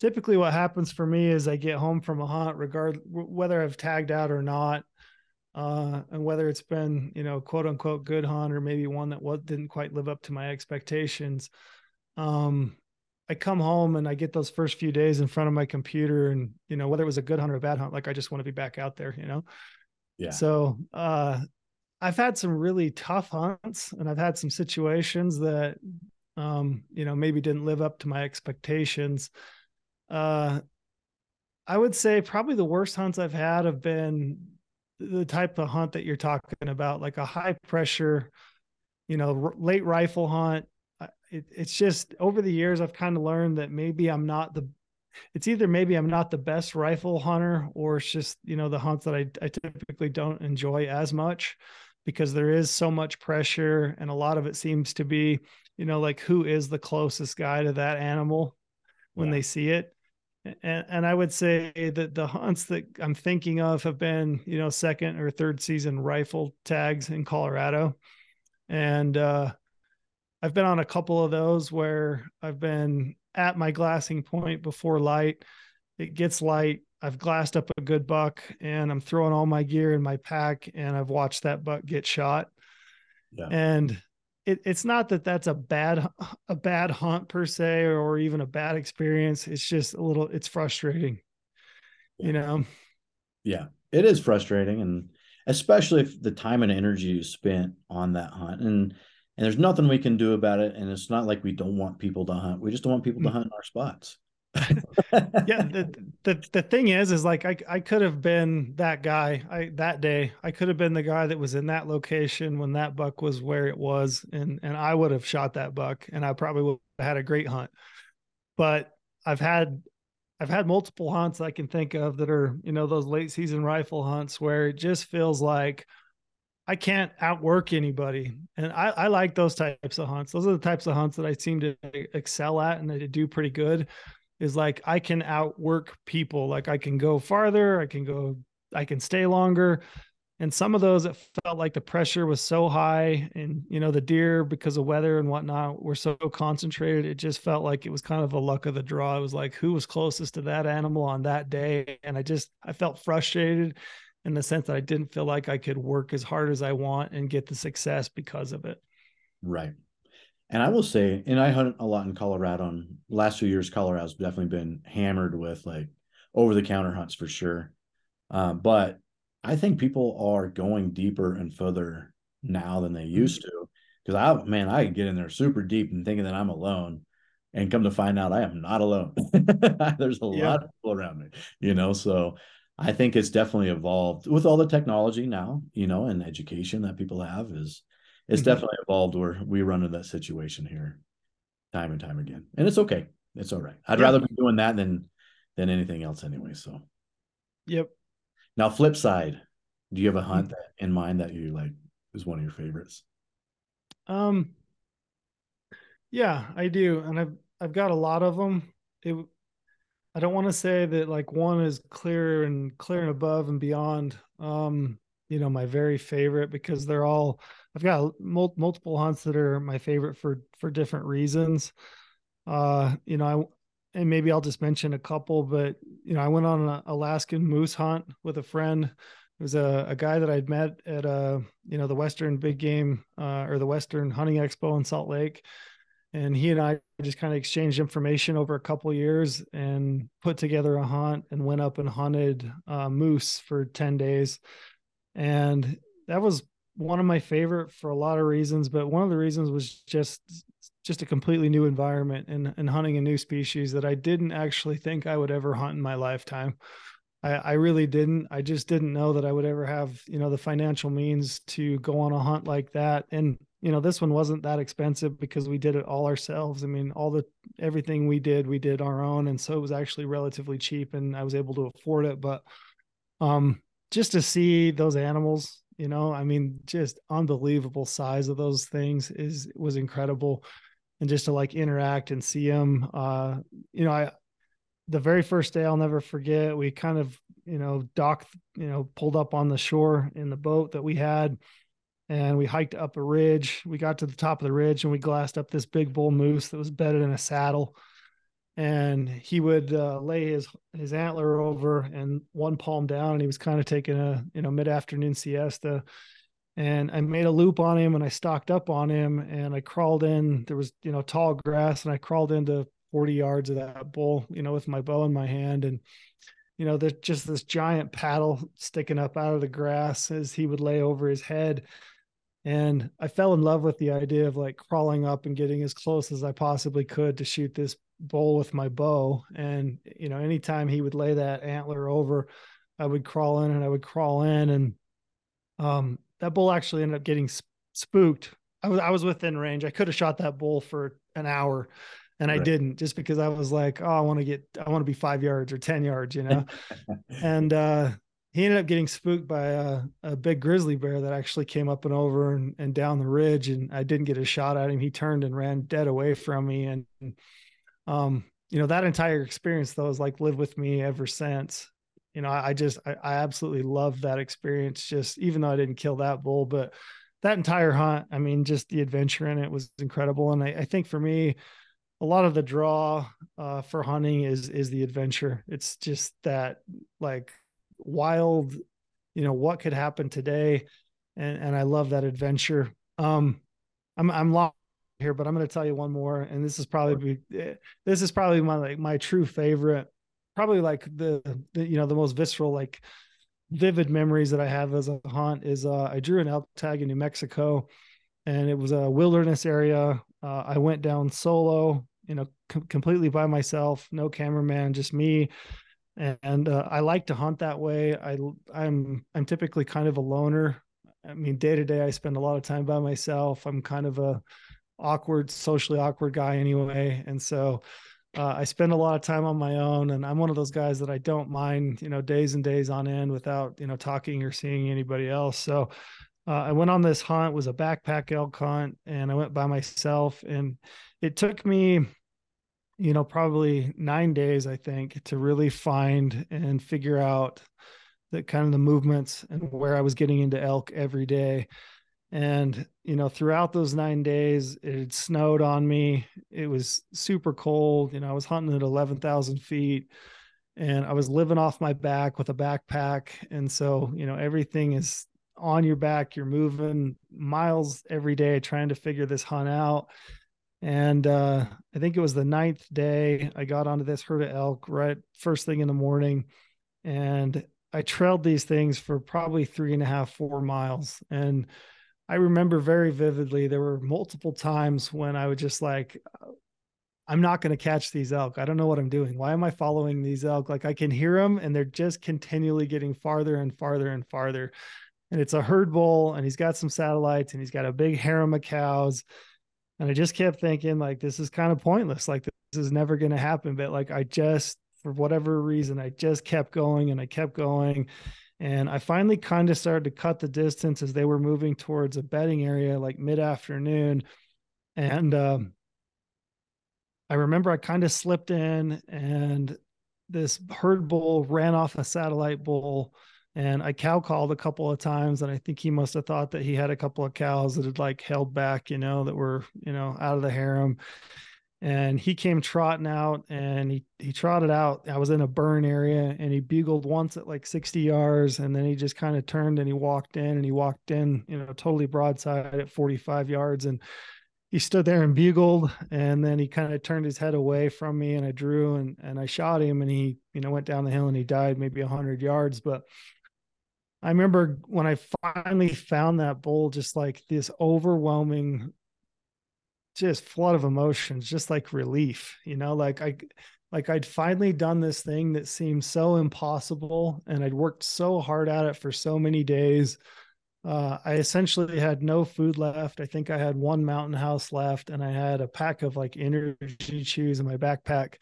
typically what happens for me is I get home from a hunt, regard whether I've tagged out or not uh, and whether it's been you know quote unquote good hunt or maybe one that was didn't quite live up to my expectations um, i come home and i get those first few days in front of my computer and you know whether it was a good hunt or a bad hunt like i just want to be back out there you know yeah so uh, i've had some really tough hunts and i've had some situations that um, you know maybe didn't live up to my expectations uh, i would say probably the worst hunts i've had have been the type of hunt that you're talking about, like a high pressure, you know, r- late rifle hunt. It, it's just over the years, I've kind of learned that maybe I'm not the, it's either maybe I'm not the best rifle hunter or it's just, you know, the hunts that I, I typically don't enjoy as much because there is so much pressure and a lot of it seems to be, you know, like who is the closest guy to that animal when yeah. they see it and, and I would say that the hunts that I'm thinking of have been, you know, second or third season rifle tags in Colorado. And uh, I've been on a couple of those where I've been at my glassing point before light. It gets light. I've glassed up a good buck and I'm throwing all my gear in my pack and I've watched that buck get shot. Yeah. And it, it's not that that's a bad a bad hunt per se or even a bad experience it's just a little it's frustrating you know yeah it is frustrating and especially if the time and energy you spent on that hunt and and there's nothing we can do about it and it's not like we don't want people to hunt. We just don't want people to mm. hunt in our spots. Yeah the, the the thing is is like I, I could have been that guy. I that day i could have been the guy that was in that location when that buck was where it was and and i would have shot that buck and i probably would have had a great hunt. But i've had i've had multiple hunts i can think of that are you know those late season rifle hunts where it just feels like I can't outwork anybody. And I, I like those types of hunts. Those are the types of hunts that I seem to excel at and I do pretty good is like I can outwork people. Like I can go farther, I can go, I can stay longer. And some of those it felt like the pressure was so high and you know, the deer because of weather and whatnot were so concentrated. It just felt like it was kind of a luck of the draw. It was like who was closest to that animal on that day. And I just I felt frustrated in the sense that I didn't feel like I could work as hard as I want and get the success because of it. Right. And I will say, and I hunt a lot in Colorado. And last few years, Colorado's definitely been hammered with like over the counter hunts for sure. Uh, but I think people are going deeper and further now than they used to. Because I, man, I get in there super deep and thinking that I'm alone, and come to find out I am not alone. There's a yeah. lot of people around me, you know. So I think it's definitely evolved with all the technology now, you know, and education that people have is it's mm-hmm. definitely evolved where we run into that situation here time and time again. And it's okay. It's all right. I'd yeah. rather be doing that than than anything else anyway. So Yep. Now flip side, do you have a hunt that in mind that you like is one of your favorites? Um yeah, I do. And I've I've got a lot of them. It I don't want to say that like one is clear and clear and above and beyond. Um, you know, my very favorite because they're all. I've got mul- multiple hunts that are my favorite for for different reasons. Uh, you know, I and maybe I'll just mention a couple, but you know, I went on an Alaskan moose hunt with a friend. It was a, a guy that I'd met at uh, you know, the Western Big Game uh, or the Western Hunting Expo in Salt Lake and he and I just kind of exchanged information over a couple years and put together a hunt and went up and hunted uh, moose for 10 days. And that was one of my favorite for a lot of reasons, but one of the reasons was just just a completely new environment and, and hunting a new species that I didn't actually think I would ever hunt in my lifetime. I, I really didn't. I just didn't know that I would ever have, you know, the financial means to go on a hunt like that. And you know this one wasn't that expensive because we did it all ourselves. I mean all the everything we did we did our own. And so it was actually relatively cheap and i was able to afford it. But um just to see those animals you know i mean just unbelievable size of those things is was incredible. And just to like interact and see them uh you know i the very first day i'll never forget we kind of you know docked you know pulled up on the shore in the boat that we had and we hiked up a ridge. We got to the top of the ridge and we glassed up this big bull moose that was bedded in a saddle. And he would uh, lay his his antler over and one palm down, and he was kind of taking a you know mid afternoon siesta. And I made a loop on him, and I stalked up on him, and I crawled in. There was you know tall grass, and I crawled into 40 yards of that bull, you know, with my bow in my hand, and you know, there's just this giant paddle sticking up out of the grass as he would lay over his head and I fell in love with the idea of like crawling up and getting as close as I possibly could to shoot this bull with my bow. And, you know, anytime he would lay that antler over, I would crawl in and I would crawl in. And um, that bull actually ended up getting spooked. I was, I was within range. I could have shot that bull for an hour and right. I didn't just because I was like, oh, I want to get, I want to be five yards or 10 yards, you know? and, uh, he ended up getting spooked by a, a, big grizzly bear that actually came up and over and, and down the ridge and i didn't get a shot at him. He turned and ran dead away from me and um you know that entire experience though has like lived with me ever since. You know i, I just I, I, absolutely love that experience just even though i didn't kill that bull but that entire hunt i mean just the adventure in it was incredible and i, I think for me a lot of the draw uh, for hunting is is the adventure. It's just that like wild, you know, what could happen today. And, and I love that adventure. Um, I'm, I'm lost here, but I'm going to tell you one more. And this is probably, eh, this is probably my, like my true favorite, probably like the, the you know, the most visceral, like vivid memories that I have as a hunt is, uh, I drew an elk tag in New Mexico and it was a wilderness area. Uh, I went down solo, you know, com- completely by myself, no cameraman, just me and uh, I like to hunt that way. I I'm I'm typically kind of a loner. I mean, day to day, I spend a lot of time by myself. I'm kind of a awkward, socially awkward guy anyway, and so uh, I spend a lot of time on my own. And I'm one of those guys that I don't mind, you know, days and days on end without you know talking or seeing anybody else. So uh, I went on this hunt. Was a backpack elk hunt, and I went by myself, and it took me you know, probably nine days, I think, to really find and figure out the kind of the movements and where I was getting into elk every day. And, you know, throughout those nine days, it snowed on me. It was super cold. You know, I was hunting at 11,000 feet and I was living off my back with a backpack. And so, you know, everything is on your back. You're moving miles every day trying to figure this hunt out. And uh, I think it was the ninth day I got onto this herd of elk right first thing in the morning. And I trailed these things for probably three and a half, four miles. And I remember very vividly there were multiple times when I would just like, I'm not going to catch these elk. I don't know what I'm doing. Why am I following these elk? Like I can hear them and they're just continually getting farther and farther and farther. And it's a herd bull and he's got some satellites and he's got a big harem of cows. And I just kept thinking, like, this is kind of pointless. Like, this is never going to happen. But like, I just, for whatever reason, I just kept going and I kept going. And I finally kind of started to cut the distance as they were moving towards a bedding area, like mid afternoon. And um, I remember I kind of slipped in, and this herd bull ran off a satellite bull and I cow called a couple of times, and I think he must have thought that he had a couple of cows that had like held back, you know, that were you know out of the harem. And he came trotting out, and he he trotted out. I was in a burn area, and he bugled once at like 60 yards, and then he just kind of turned and he walked in, and he walked in, you know, totally broadside at 45 yards, and he stood there and bugled and then he kind of turned his head away from me and I drew and and I shot him and he you know went down the hill and he died maybe 100 yards but I remember when I finally found that bowl, just like this overwhelming, just flood of emotions, just like relief, you know, like I, like I'd finally done this thing that seemed so impossible and I'd worked so hard at it for so many days. Uh, I essentially had no food left. I think I had one mountain house left and I had a pack of like energy chews in my backpack.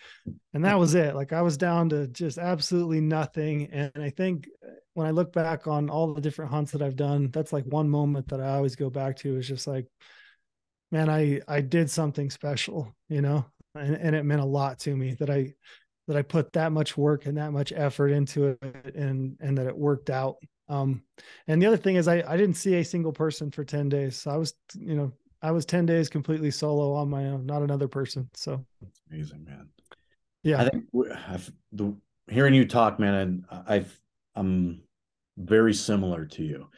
And that was it. Like I was down to just absolutely nothing. And I think when I look back on all the different hunts that I've done, that's like one moment that I always go back to is just like, man, I I did something special, you know, and, and it meant a lot to me that I that I put that much work and that much effort into it and and that it worked out. Um, and the other thing is I I didn't see a single person for 10 days. So I was, you know, I was 10 days completely solo on my own, not another person. So that's amazing, man. Yeah. I think I've, the, hearing you talk, man, I've, I'm very similar to you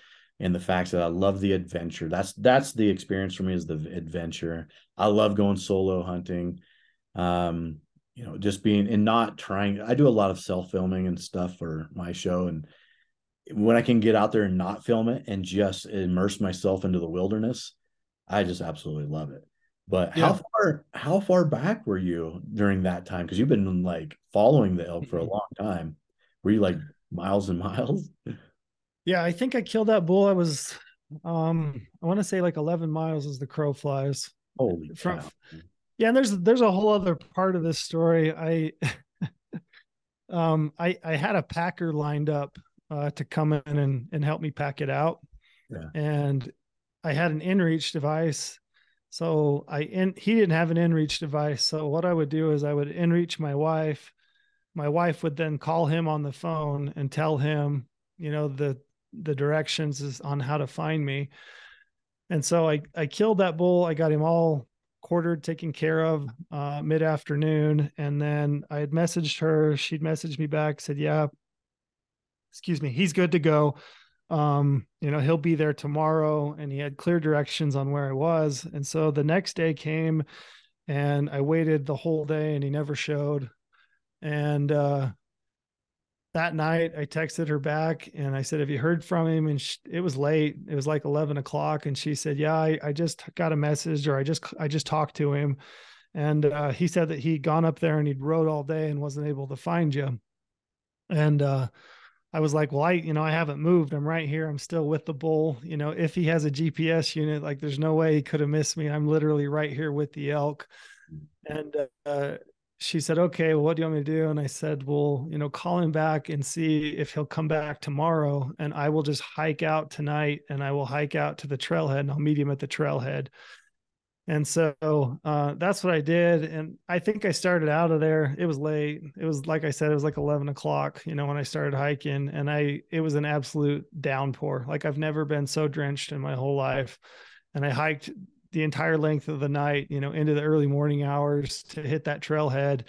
in the fact that I love the adventure. That's that's the experience for me is the adventure. I love going solo hunting. Um, you know, just being and not trying. I do a lot of self filming and stuff for my show, and when I can get out there and not film it and just immerse myself into the wilderness, I just absolutely love it. But yeah. how far how far back were you during that time? Because you've been like following the elk for a long time. Were you like miles and miles? Yeah, I think I killed that bull. I was, um, I want to say like 11 miles as the crow flies. Holy From, cow. Yeah, and there's there's a whole other part of this story. I, um, I I had a packer lined up uh, to come in and and help me pack it out, yeah. and I had an inReach device. So I in he didn't have an inReach device. So what I would do is I would inReach my wife. My wife would then call him on the phone and tell him, you know, the the directions is on how to find me. And so I I killed that bull. I got him all quartered, taken care of uh, mid afternoon, and then I had messaged her. She'd messaged me back, said, "Yeah, excuse me, he's good to go. Um, you know, he'll be there tomorrow." And he had clear directions on where I was. And so the next day came, and I waited the whole day, and he never showed. And uh, that night I texted her back and I said, have you heard from him? And she, it was late. It was like 11 o'clock. And she said, yeah, I, I just got a message or I just, I just talked to him. And uh, he said that he'd gone up there and he'd rode all day and wasn't able to find you. And uh, I was like, well, I, you know, I haven't moved. I'm right here. I'm still with the bull. You know, if he has a GPS unit, like there's no way he could have missed me. I'm literally right here with the elk. And uh, she said, okay, well, what do you want me to do? And I said, well, you know, call him back and see if he'll come back tomorrow. And I will just hike out tonight and I will hike out to the trailhead and I'll meet him at the trailhead. And so uh, that's what I did. And I think I started out of there. It was late. It was like I said, it was like 11 o'clock, you know, when I started hiking. And I, it was an absolute downpour. Like I've never been so drenched in my whole life. And I hiked the entire length of the night, you know, into the early morning hours to hit that trailhead.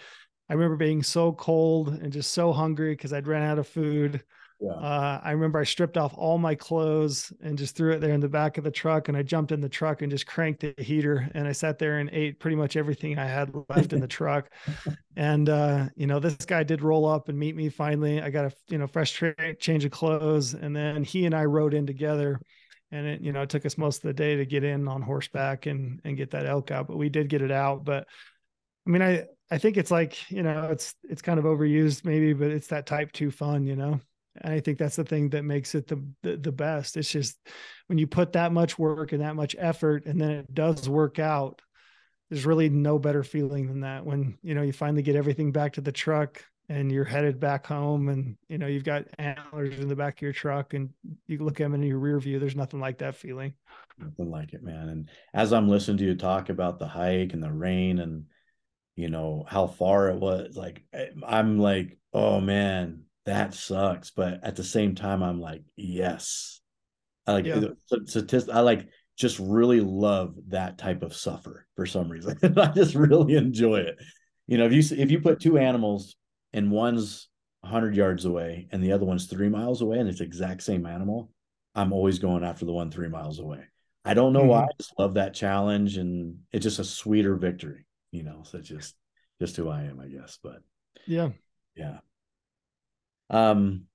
I remember being so cold and just so hungry because I'd ran out of food. Yeah. Uh, I remember I stripped off all my clothes and just threw it there in the back of the truck. And I jumped in the truck and just cranked the heater. And I sat there and ate pretty much everything I had left in the truck. And, uh, you know, this guy did roll up and meet me finally. I got a, you know, fresh tra- change of clothes. And then he and I rode in together. And it, you know, it took us most of the day to get in on horseback and, and get that elk out, but we did get it out. But I mean, I, I think it's like, you know, it's, it's kind of overused maybe, but it's that type two fun, you know? And I think that's the thing that makes it the, the, the best. It's just when you put that much work and that much effort, and then it does work out. There's really no better feeling than that when you know you finally get everything back to the truck and you're headed back home, and you know you've got antlers in the back of your truck, and you look at them in your rear view. There's nothing like that feeling. Nothing like it, man. And as I'm listening to you talk about the hike and the rain and you know how far it was, like eh, I'm like, oh man, that sucks. But at the same time, I'm like, yes. I like yeah. I like just really love that type of suffer for some reason. I just really enjoy it. You know, if you if you put two animals and one's 100 yards away and the other one's 3 miles away and it's exact same animal, I'm always going after the one 3 miles away. I don't know mm-hmm. why. I just love that challenge and it's just a sweeter victory, you know. So just just who I am, I guess. But yeah. Yeah. Um,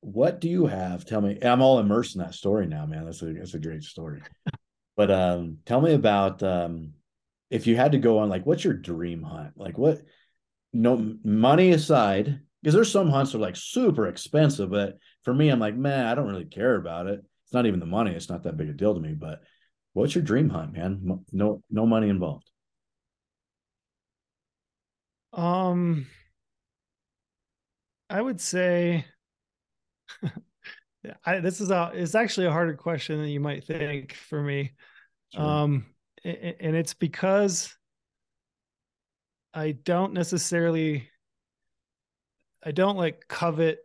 what do you have? Tell me. I'm all immersed in that story now, man. That's a that's a great story. but um, tell me about um, if you had to go on like, what's your dream hunt? Like, what? No money aside, because there's some hunts that are like super expensive, but for me, I'm like, man, I don't really care about it. It's not even the money. It's not that big a deal to me. But what's your dream hunt, man? No, no money involved. Um, I would say I, this is a it's actually a harder question than you might think for me. Sure. Um and it's because I don't necessarily I don't like covet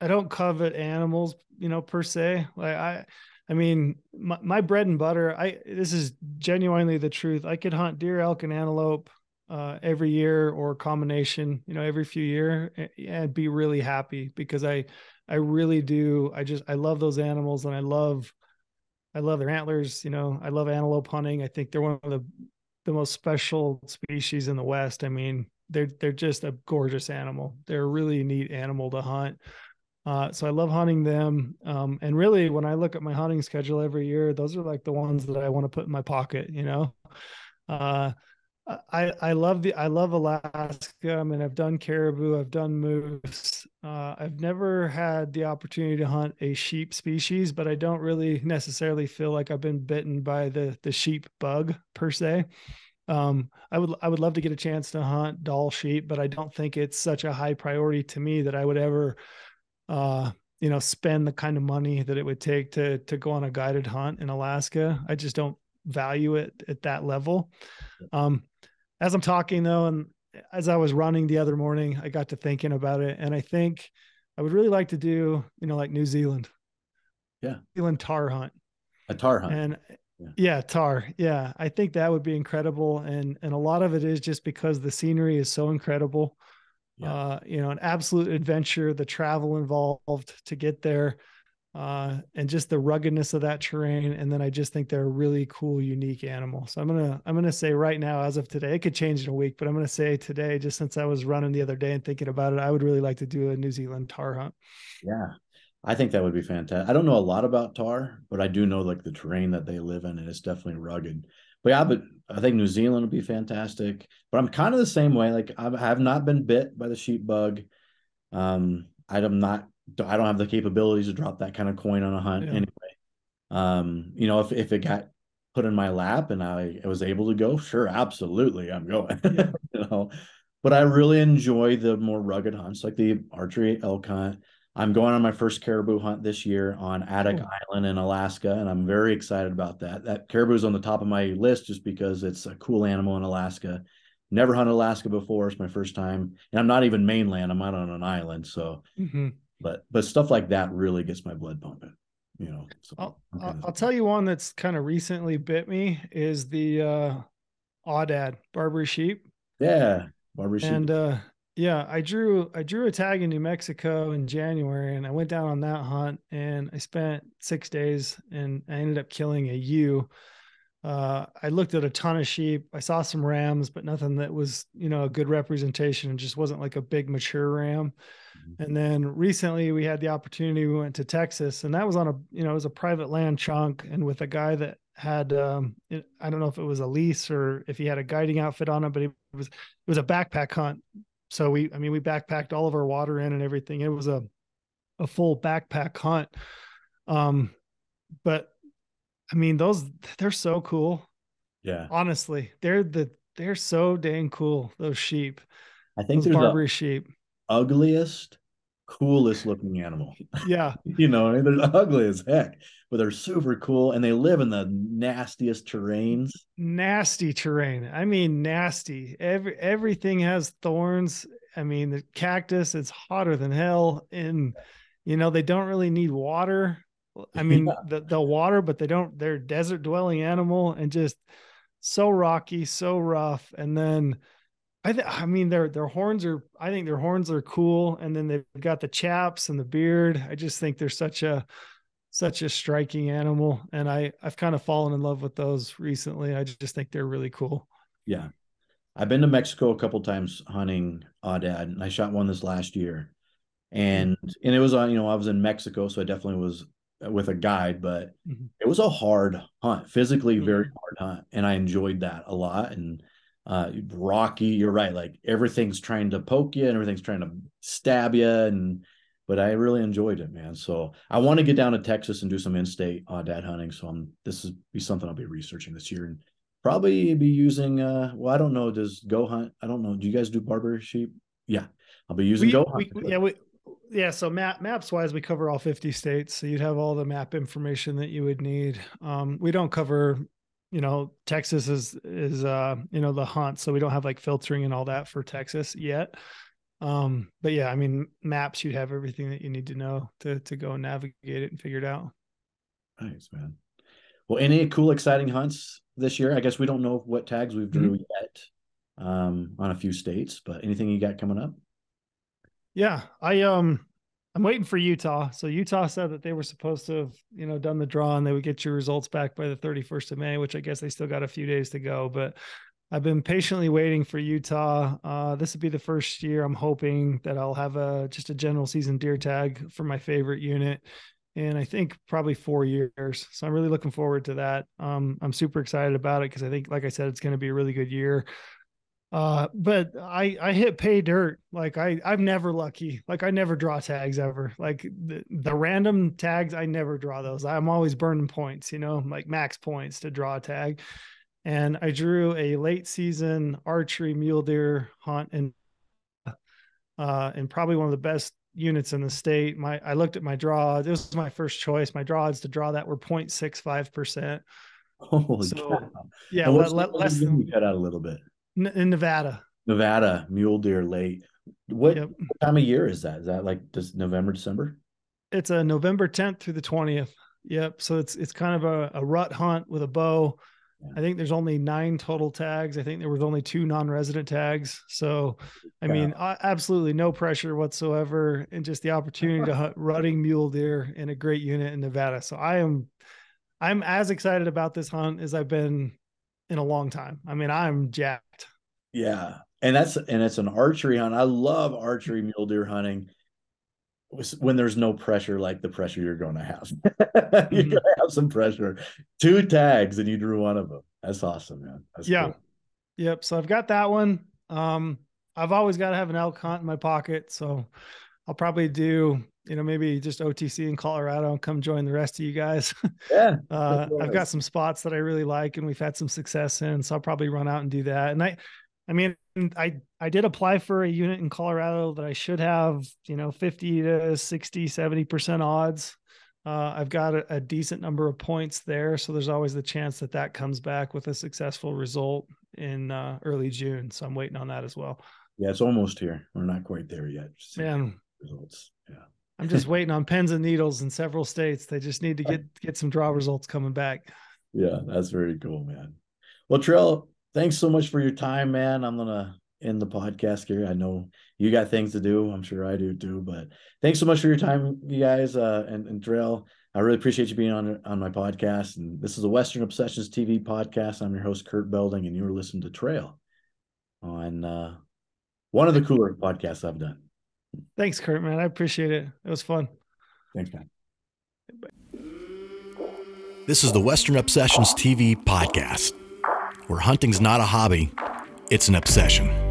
I don't covet animals, you know, per se. Like I I mean, my, my bread and butter, I this is genuinely the truth. I could hunt deer, elk, and antelope uh, every year or combination, you know, every few year and be really happy because I, I really do. I just, I love those animals and I love, I love their antlers. You know, I love antelope hunting. I think they're one of the, the most special species in the West. I mean, they're, they're just a gorgeous animal. They're a really neat animal to hunt. Uh, so I love hunting them. Um, and really, when I look at my hunting schedule every year, those are like the ones that I want to put in my pocket, you know? Uh, I I love the I love Alaska. I mean, I've done caribou, I've done moose. Uh, I've never had the opportunity to hunt a sheep species, but I don't really necessarily feel like I've been bitten by the the sheep bug per se. Um, I would I would love to get a chance to hunt Dall sheep, but I don't think it's such a high priority to me that I would ever, uh, you know, spend the kind of money that it would take to to go on a guided hunt in Alaska. I just don't value it at that level. Um, as I'm talking though, and as I was running the other morning, I got to thinking about it, and I think I would really like to do, you know, like New Zealand. Yeah. New Zealand tahr hunt. A tahr hunt. And yeah. yeah, tahr. Yeah. I think that would be incredible. And and a lot of it is just because the scenery is so incredible. Yeah. Uh, you know, an absolute adventure, the travel involved to get there uh, and just the ruggedness of that terrain. And then I just think they're a really cool, unique animal. So I'm gonna I'm gonna say right now, as of today, it could change in a week, but I'm gonna say today, just since I was running the other day and thinking about it, I would really like to do a New Zealand tahr hunt. Yeah. I think that would be fantastic. I don't know a lot about tahr, but I do know like the terrain that they live in, and it's definitely rugged. But yeah, but I think New Zealand would be fantastic. But I'm kind of the same way. Like I have not been bit by the sheep bug. Um, I'm not I don't have the capabilities to drop that kind of coin on a hunt yeah. anyway. Um, you know, if if it got put in my lap and I, I was able to go, sure, absolutely, I'm going. Yeah. you know, but I really enjoy the more rugged hunts like the archery elk hunt. I'm going on my first caribou hunt this year on Adak Cool. Island in Alaska, and I'm very excited about that. That caribou is on the top of my list just because it's a cool animal in Alaska. Never hunted Alaska before; it's my first time, and I'm not even mainland. I'm out on an island, so Mhm. But but stuff like that really gets my blood pumping. You know, so I'll, I'll, I'll tell you one that's kind of recently bit me is the uh, Aoudad Barbary sheep. yeah, Barbary sheep. And uh yeah, I drew I drew a tag in New Mexico in January and I went down on that hunt and I spent 6 days and I ended up killing a ewe. Uh I looked at a ton of sheep. I saw some rams, but nothing that was, you know, a good representation. It just wasn't like a big mature ram. Mhm. And then recently we had the opportunity we went to Texas and that was on a, you know, it was a private land chunk and with a guy that had um it, I don't know if it was a lease or if he had a guiding outfit on it, but it was it was a backpack hunt. So we, I mean, we backpacked all of our water in and everything. It was a, a full backpack hunt. Um, but I mean, those, they're so cool. yeah, Honestly, they're the, they're so dang cool. Those sheep, I think those Barbary the sheep. ugliest, coolest looking animal. Yeah. you know, they're ugly as heck, but they're super cool and they live in the nastiest terrains. Nasty terrain. I mean, nasty. Every, everything has thorns. I mean, the cactus, it's hotter than hell. And, you know, they don't really need water. I mean, Yeah. the, the water, but they don't, they're desert dwelling animal and just so rocky, so rough. And then I th- I mean, their, their horns are, I think their horns are cool. And then they've got the chaps and the beard. I just think they're such a, such a striking animal. And I, I've kind of fallen in love with those recently. I just think they're really cool. Yeah. I've been to Mexico a couple times hunting Aoudad, and I shot one this last year. And and it was on, you know, I was in Mexico, so I definitely was with a guide, but Mhm. it was a hard hunt, physically very hard hunt. And I enjoyed that a lot. And uh rocky, you're right, like everything's trying to poke you and everything's trying to stab you. And but I really enjoyed it, man. So I want to get down to Texas and do some in-state dad hunting. So I'm this is be something I'll be researching this year and probably be using uh well i don't know does go hunt i don't know do you guys do Barbary sheep yeah i'll be using We, go we, hunt yeah, we, yeah. So map maps wise, we cover all 50 states. So you'd have all the map information that you would need. Um, we don't cover, you know, Texas is, is, uh, you know, the hunt. So we don't have like filtering and all that for Texas yet. Um, but yeah, I mean, maps, you'd have everything that you need to know to, to go and navigate it and figure it out. nice man well any cool exciting hunts this year i guess we don't know what tags we've drew yet um on a few states but anything you got coming up Yeah, I um I'm waiting for Utah. So Utah said that they were supposed to have, you know, done the draw and they would get your results back by the 31st of May, which I guess they still got a few days to go, but I've been patiently waiting for Utah. Uh this would be the first year I'm hoping that I'll have a just a general season deer tag for my favorite unit. And I think probably four years. So I'm really looking forward to that. Um, I'm super excited about it because I think, like I said, it's going to be a really good year. Uh, but I I hit pay dirt. Like I I'm never lucky. Like I never draw tags ever. Like the, the random tags, I never draw those. I'm always burning points, you know, like max points to draw a tag. And I drew a late season archery mule deer hunt and uh and probably one of the best units in the state. My I looked at my draw. This was my first choice. My draw odds to draw that were 0.65 percent. holy So, cow Yeah, And le- what's le- the less than cut out a little bit in Nevada. nevada mule deer late what, Yep. what time of year is that is that like just november december It's a November 10th through the 20th. Yep. So it's it's kind of a, a rut hunt with a bow. Yeah. I think there's only nine total tags. I think there was only two non-resident tags. So I mean, a- absolutely no pressure whatsoever, and just the opportunity to hunt rutting mule deer in a great unit in Nevada. So I am, I'm as excited about this hunt as I've been in a long time. I mean, I'm jacked. Yeah. And that's and it's an archery hunt. I love archery mule deer hunting when there's no pressure like the pressure you're going to have. you're Mhm. going to have some pressure. Two tags and you drew one of them. That's awesome, man. That's Yeah. cool. Yep. So I've got that one. Um, I've always got to have an elk hunt in my pocket. So I'll probably do, you know, maybe just OTC in Colorado and come join the rest of you guys. Yeah. Uh. I've got some spots that I really like and we've had some success in. So I'll probably run out and do that. And I, I mean, I I did apply for a unit in Colorado that I should have, you know, 50 to 60, 70% odds. Uh, I've got a, a, decent number of points there, so there's always the chance that that comes back with a successful result in uh, early June. So I'm waiting on that as well. Yeah, it's almost here. We're not quite there yet. Man, results. Yeah, I'm just waiting on pens and needles in several states. They just need to get get some draw results coming back. Yeah, that's very cool, man. Well, Trail, thanks so much for your time, man. I'm gonna end the podcast here. I know you got things to do. I'm sure I do too. But thanks so much for your time, you guys, uh, and, and Trail. I really appreciate you being on on my podcast. And this is a Western Obsessions TV podcast. I'm your host, Kurt Belding, and you're listening to Trail on uh, one of the cooler podcasts I've done. Thanks, Kurt, man. I appreciate it. It was fun. Thanks, man. This is the Western Obsessions TV podcast, where hunting's not a hobby, it's an obsession.